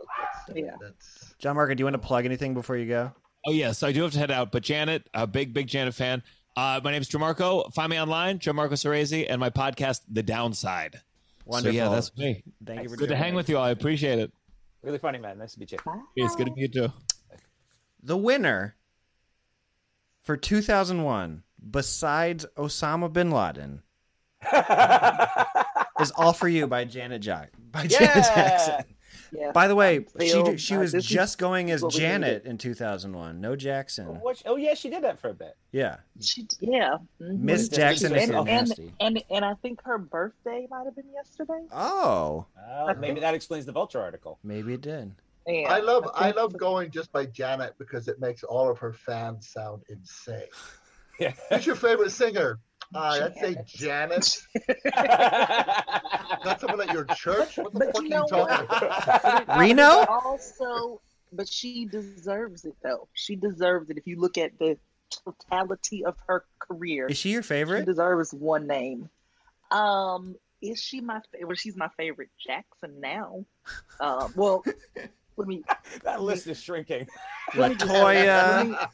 That's, yeah. That's John Marco, do you want to plug anything before you go? Oh yes, I do have to head out. But Janet, a big big Janet fan. Uh, my name is Gianmarco. Find me online, Gianmarco Soresi, and my podcast, The Downside. Wonderful. So yeah, that's me. Thank you for Good to hang it. with you all. I appreciate it. Really funny, man. Nice to meet you. It's good to meet you too. The winner for 2001, besides Osama bin Laden, is "All for You" by Janet Jack by Janet Yeah! Jackson. Yeah. By the way, she Still, did- she uh, was is just going as Janet in 2001, no Jackson. What, oh yeah, she did that for a bit. Yeah, She yeah. mhm. Miss Jackson is and, so and, nasty. and and I think her birthday might have been yesterday. Oh, Well, maybe that explains the Vulture article. maybe it did. Yeah, I love I think- love going just by Janet because it makes all of her fans sound insane. Yeah. Who's your favorite singer? Uh, I'd say Janet. Not someone at your church? What the But fuck you are you talking about? Reno? Also, but she deserves it though. She deserves it. If you look at the totality of her career, Is she your favorite? she deserves one name. Um, is she my favorite? She's my favorite Jackson now. Um, well, let me. that list is shrinking. let me just- Latoya, let me- Let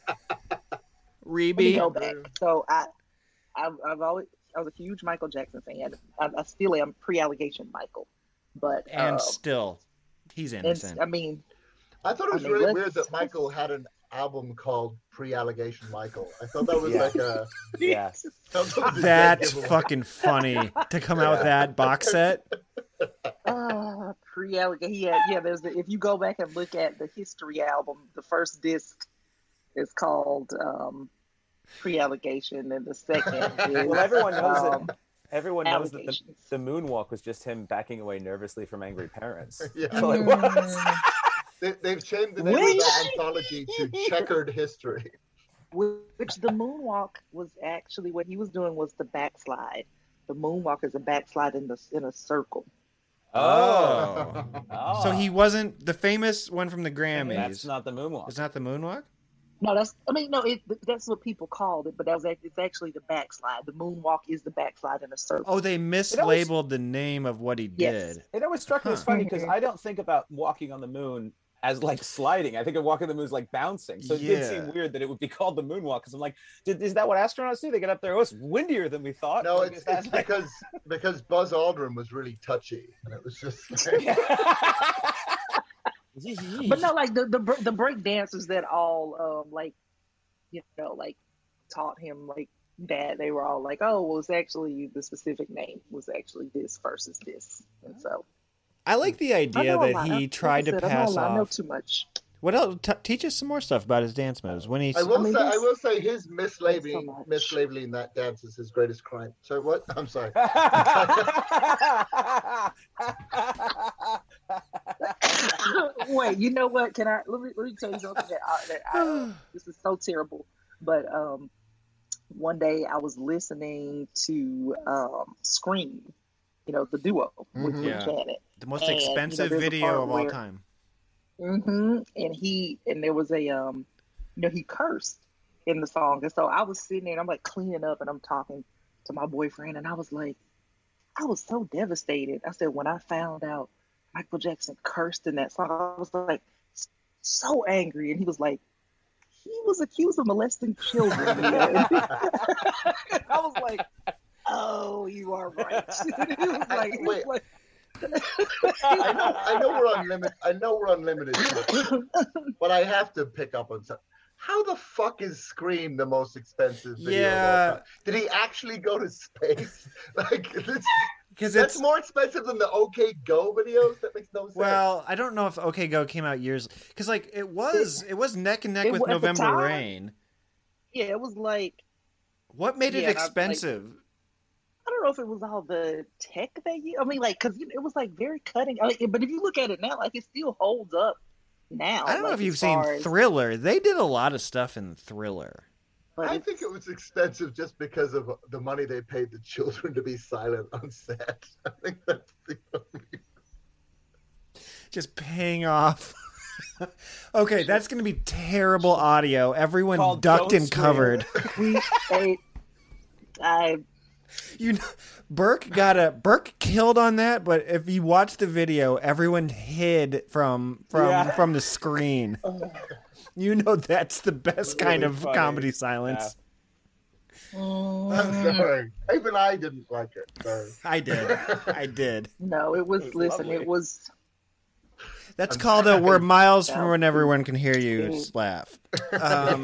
me Rebbie. go back. So I, I've, I've always I was a huge Michael Jackson fan. I, I still am pre-allegation Michael, but and uh, still, he's and, innocent. I mean, I thought it was I mean, really weird that Michael had an album called Pre-Allegation Michael. I thought that was Yeah. like a Yeah. that was a dead That's fucking funny to come out with that box set. uh, pre-allegation. Yeah, yeah. There's the, if you go back and look at the history album, the first disc is called um, pre-allegation, and the second is Well, everyone knows um, that. Everyone knows that the, the moonwalk was just him backing away nervously from angry parents. Yeah. So it was. They, they've changed the name of Which- the anthology to Checkered History. which the moonwalk was actually what he was doing was the backslide. The moonwalk is a backslide in the in a circle. Oh. Oh. So he wasn't the famous one from the Grammys. That's not the moonwalk. It's not the moonwalk. No, that's. I mean, no, it, that's what people called it, but that was it's actually the backslide. The moonwalk is the backslide in a circle. Oh, they always- mislabeled the name of what he Yes. did. It always struck me as funny mm-hmm. because I don't think about walking on the moon as like sliding. I think of walking on the moon as like bouncing. So it did seem weird that it would be called the moonwalk. Because I'm like, did, is that what astronauts do? They get up there. Oh, it's windier than we thought. No, Like, it's, that it's like- because because Buzz Aldrin was really touchy, and it was just. but no, like the the the break dancers that all um like, you know, like taught him like that. They were all like, oh, well, it's actually the specific name was actually this versus this, and so. I like the idea that lot. he Like I tried to said, I know a pass lot. I know too much. What else? T- teach us some more stuff about his dance moves. When he, I will mean, say, I will say, his mislabeling, much. mislabeling that dance is his greatest crime. So what? I'm sorry. Wait, you know what? Can I let me let me tell you something that, I, that I, this is so terrible. But um, one day I was listening to um, Scream, you know, the duo with, Mhm. with Yeah. Janet. the most And, you know, expensive video part of all where- time. hmm And he and there was a um, you know, he cursed in the song, and so I was sitting there and I'm like cleaning up and I'm talking to my boyfriend, and I was like, I was so devastated. I said when I found out Michael Jackson cursed in that song, I was like so angry, and he was like, he was accused of molesting children. I was like, oh, you are right. he was like, he was like I know, I know we're unlimited. I know we're unlimited, but I have to pick up on something. How the fuck is Scream the most expensive video? of all Yeah. time? Did he actually go to space? Like, this, Because that's it's more expensive than the OK Go videos. That makes no sense. well, I don't know if OK Go came out years because like it was it was neck and neck it with was at the November time. Rain. yeah, it was like What made it Yeah, and I- like- expensive? I don't know if it was all the tech they used. I mean, like, because it was like very cutting. I mean, but if you look at it now, like, it still holds up now. I don't know if you've seen as- Thriller. They did a lot of stuff in Thriller. But I think it was expensive just because of the money they paid the children to be silent on set. I think that's the only. Just paying off. okay, that's going to be terrible audio. Everyone Called ducked and Scream. covered. I, I, You know, Burke got a Burke killed on that, but if you watch the video, everyone hid from from Yeah. from the screen. You know that's the best kind of funny. comedy silence. I'm sorry. Even I didn't like it. Sorry. I did. I did. no, it was. It was listen, lovely. it was. That's called a "We're miles from when everyone can hear you" laugh. Um,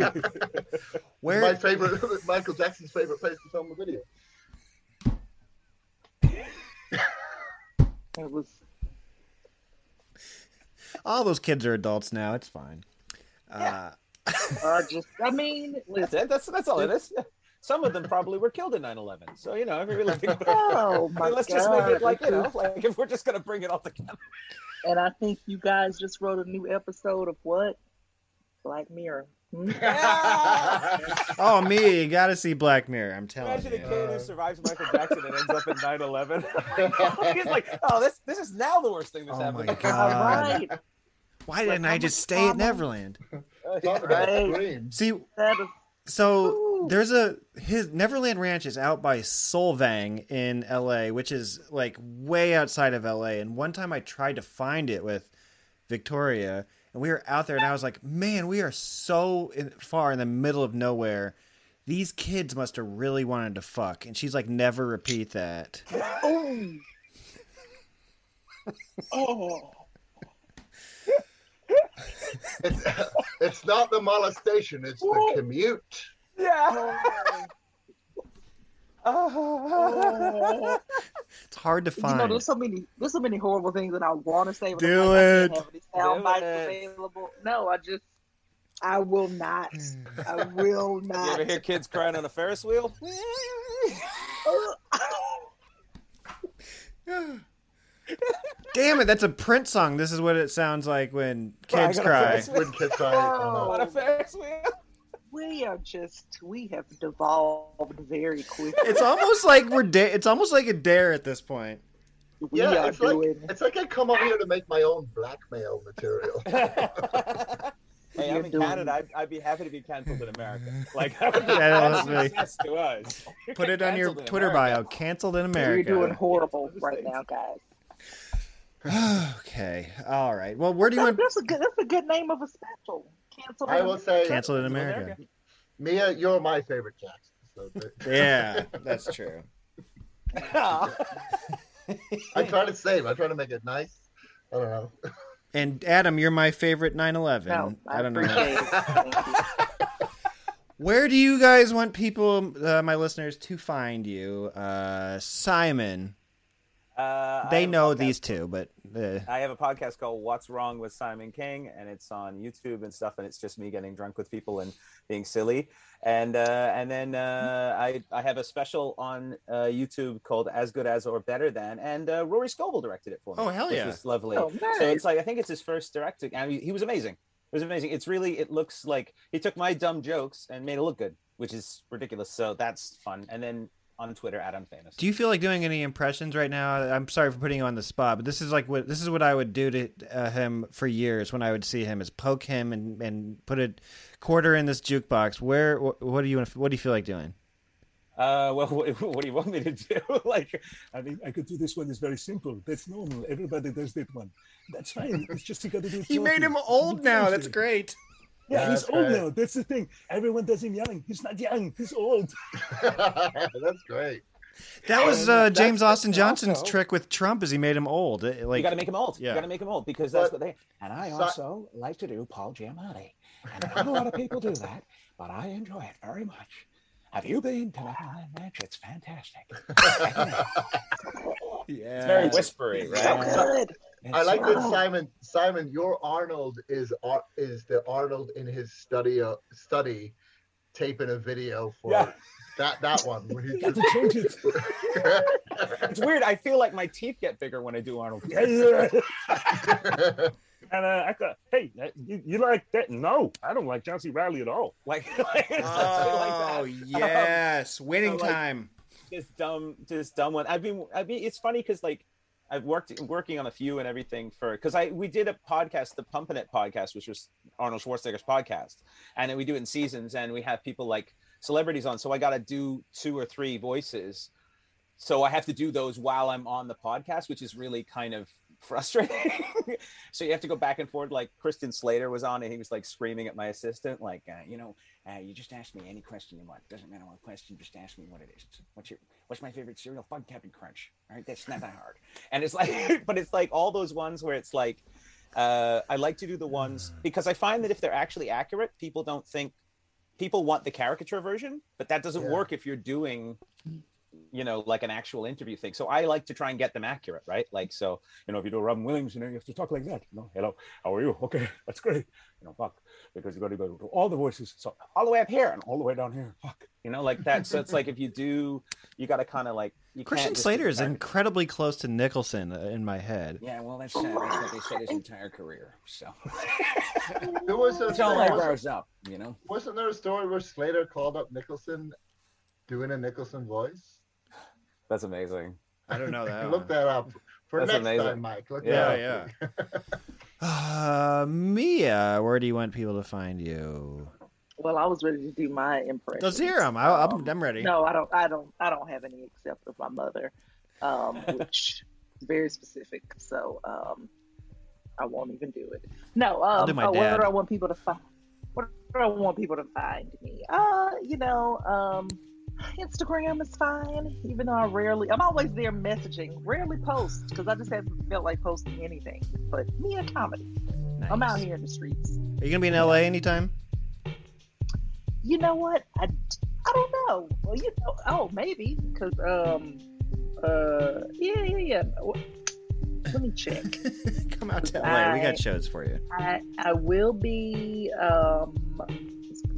My favorite, Michael Jackson's favorite place to film a video. It was. all those kids are adults now. It's fine. Uh, Uh, just. I mean, That's listen. it. That's that's all it is. Some of them probably were killed in 9/11. So you know, if you really think about Oh I my mean, let's god! just make it like you know, like if we're just gonna bring it all together. And I think you guys just wrote a new episode of what? Black Mirror. Hmm? oh, me, you got to see Black Mirror. I'm telling you. Imagine a you. kid who survives Michael Jackson and ends up in 9/11. He's like, oh, this this is now the worst thing that's Oh happened. my God. Right. Why didn't I just stay at Neverland? Right. See, so there's a his Neverland Ranch is out by Solvang in LA, which is like way outside of LA. And one time I tried to find it with Victoria, and we were out there, and I was like, "Man, we are so in, far in the middle of nowhere. These kids must have really wanted to fuck." And she's like, "Never repeat that." oh. oh. It's, it's not the molestation; it's the commute. Yeah. It's hard to find. You know, find. there's so many, there's so many horrible things that I want to say. But Do I'm like, I it. can't have any sound bites available. No, I just, I will not. I hmm. will not. You ever hear kids crying on a Ferris wheel? Uh, Damn it, that's a Prince song. This is what it sounds like when kids on cry. When kids cry, oh, on a Ferris wheel? We are just, we have devolved very quickly. It's almost like we're da- it's almost like a dare at this point. we yeah, are it's like doing. it's like I come up here to make my own blackmail material. Hey, you're I'm in doing. Canada. I'd, I'd be happy to be canceled in America. Like that would be Yeah, that'll success to us. Put it on your Twitter America. bio. Canceled in America. You're doing horrible right now, guys. Okay. All right. Well, where do you That's, want? that's a good. That's a good name of a special. Cancel. I will say, Canceled in America. Mia, you're my favorite Jackson. So th- Yeah, that's true. I try to save. I try to make it nice. I don't know. And Adam, you're my favorite 9/11. No, I don't know. Thank you. Where do you guys want people, uh, my listeners, to find you? Uh, Simon. Uh, They know these two, but uh, I have a podcast called What's Wrong with Simon King, and it's on YouTube and stuff. And it's just me getting drunk with people and being silly. And uh, and then uh, I I have a special on uh, YouTube called As Good as or Better Than, and uh, Rory Scovel directed it for me. Oh, hell which yeah. was lovely. Oh, So it's like I think it's his first directing, and he, he was amazing. It was amazing. It's really it looks like he took my dumb jokes and made it look good, which is ridiculous. So that's fun. And then on Twitter, Adam Famous. do you feel like doing any impressions right now? I'm sorry for putting you on the spot, but this is like what this is what I would do to uh, him for years when I would see him is poke him and, and put a quarter in this jukebox. Where what, what do you what do you feel like doing? Uh, well, what, what do you want me to do? like, I mean, I could do this one. It's very simple. That's normal. Everybody does that one. That's fine. It's just you got to do it. He made him old now. That's great. Yeah, Yeah, he's old right. now. That's the thing. Everyone does him young. He's not young. He's old. That's great. That was And uh, that's- James Austin that's Johnson's also- trick with Trump, is he made him old. It- Like you got to make him old. yeah. You got to make him old because that's But- what they. And I So- also like to do Paul Giamatti, and not a lot of people do that, but I enjoy it very much. Have you been to the Highland Ranch? It's fantastic. yeah, It's very whispery, right? Good. I like so- that Simon. Simon, your Arnold is is the Arnold in his study uh, study, taping a video for Yeah. that that one. Where he's Got to change it. It's weird. I feel like my teeth get bigger when I do Arnold. Yeah, yeah. and uh, I thought, hey, you, you like that? No, I don't like John C. Reilly at all. Like, like, it's like that. Oh yes, winning So, like, time. this dumb this dumb one i've been i mean it's funny because like i've worked working on a few and everything for because i we did a podcast the pumpin' it podcast which was arnold schwarzenegger's podcast. And then we do it in seasons and we have people like celebrities on. So i got to do two or three voices. So i have to do those while i'm on the podcast which is really kind of frustrating. So you have to go back and forth. Like christian slater was on and he was like screaming at my assistant like uh, you know uh, you just ask me any question you want doesn't matter what question just ask me what it is what's your what's my favorite cereal fun captain crunch all right that's not that hard and it's like but it's like all those ones where it's like uh, i like to do the ones because i find that if they're actually accurate people don't think people want the caricature version but that doesn't Yeah. work if you're doing you know like an actual interview thing so i like to try and get them accurate right like so You know, if you do Robin Williams, you know, you have to talk like that. You know, hello, how are you? Okay, that's great. You know, fuck, because you got to go to all the voices. So all the way up here and all the way down here. Fuck. you know like that so it's like if you do you got to kind of like you Christian can't Slater is incredibly close to Nicholson uh, in my head. yeah well that's, uh, that's what they said his entire career so there was a it's all wasn't- up you know wasn't there a story where Slater called up Nicholson, doing a Nicholson voice? that's amazing I don't know that. Look that up for That's next amazing. time, Mike. Look Yeah, that up. Uh, Mia, where do you want people to find you? Well, I was ready to do my impression. Let's hear 'em. I- I'm- I'm ready. No, I don't. I don't. I don't have any except of my mother, um, which is very specific. So um, I won't even do it. No. I'll Um, do my dad. What do I want people to find? What do I want people to find me? Uh, you know, um, Instagram is fine. Even though I rarely, I'm always there messaging. Rarely post because I just haven't felt like posting anything. But Mia comedy. I'm out here in the streets. Are you gonna be in LA anytime? You know what? I, I don't know. Well, you know, oh, maybe because um, uh, yeah, yeah, yeah. Let me check. Come out to LA. We got shows for you. I I will be um,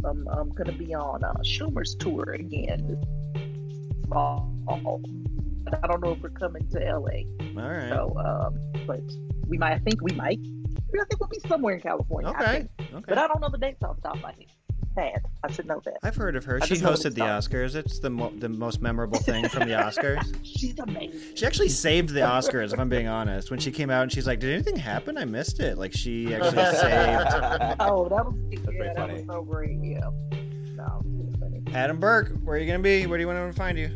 I'm, I'm gonna be on uh, Schumer's tour again this fall. I don't know if we're coming to LA. All right. So, um, but we might. I think we might. I think we'll be somewhere in California. I Okay. think. Okay. But I don't know the dates off the top of my head. Pat. I should know that. I've heard of her. I She just know what hosted the. Oscars. It's the mo- the most memorable thing from the Oscars. She's amazing. She actually saved the Oscars, if I'm being honest. When she came out and she's like, "Did anything happen? I missed it." Like she actually saved. oh, that was yeah, very that funny. was so great. Yeah. No, was funny. Adam Burke, where are you gonna be? Where do you want to find you?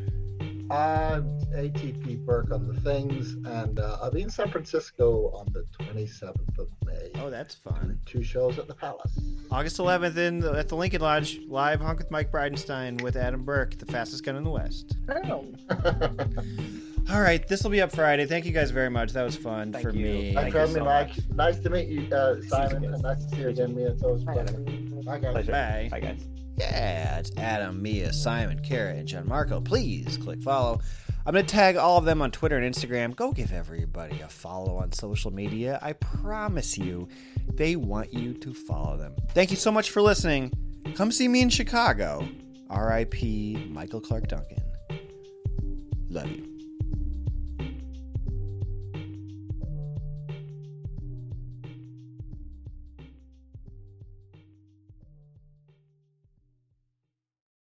Uh, ATP Burke on the things, and uh, I'll be in San Francisco on the 27th of May. Oh, that's fun. Two shows at the Palace. August 11th in the, at the Lincoln Lodge, live Honk with Mike Bridenstine with Adam Burke, the fastest gun in the West. Oh. All right, this will be up Friday. Thank you guys very much. That was fun for me. Thanks for having me, Mike. Nice to meet you, uh, Simon, and nice to see you again, Mia. It's always a pleasure. Bye, guys. Bye. Bye, guys. Yeah, it's Adam, Mia, Simon, Kara, and Gianmarco. Please click follow. I'm going to tag all of them on Twitter and Instagram. Go give everybody a follow on social media. I promise you, they want you to follow them. Thank you so much for listening. Come see me in Chicago. R.I.P. Michael Clarke Duncan. Love you.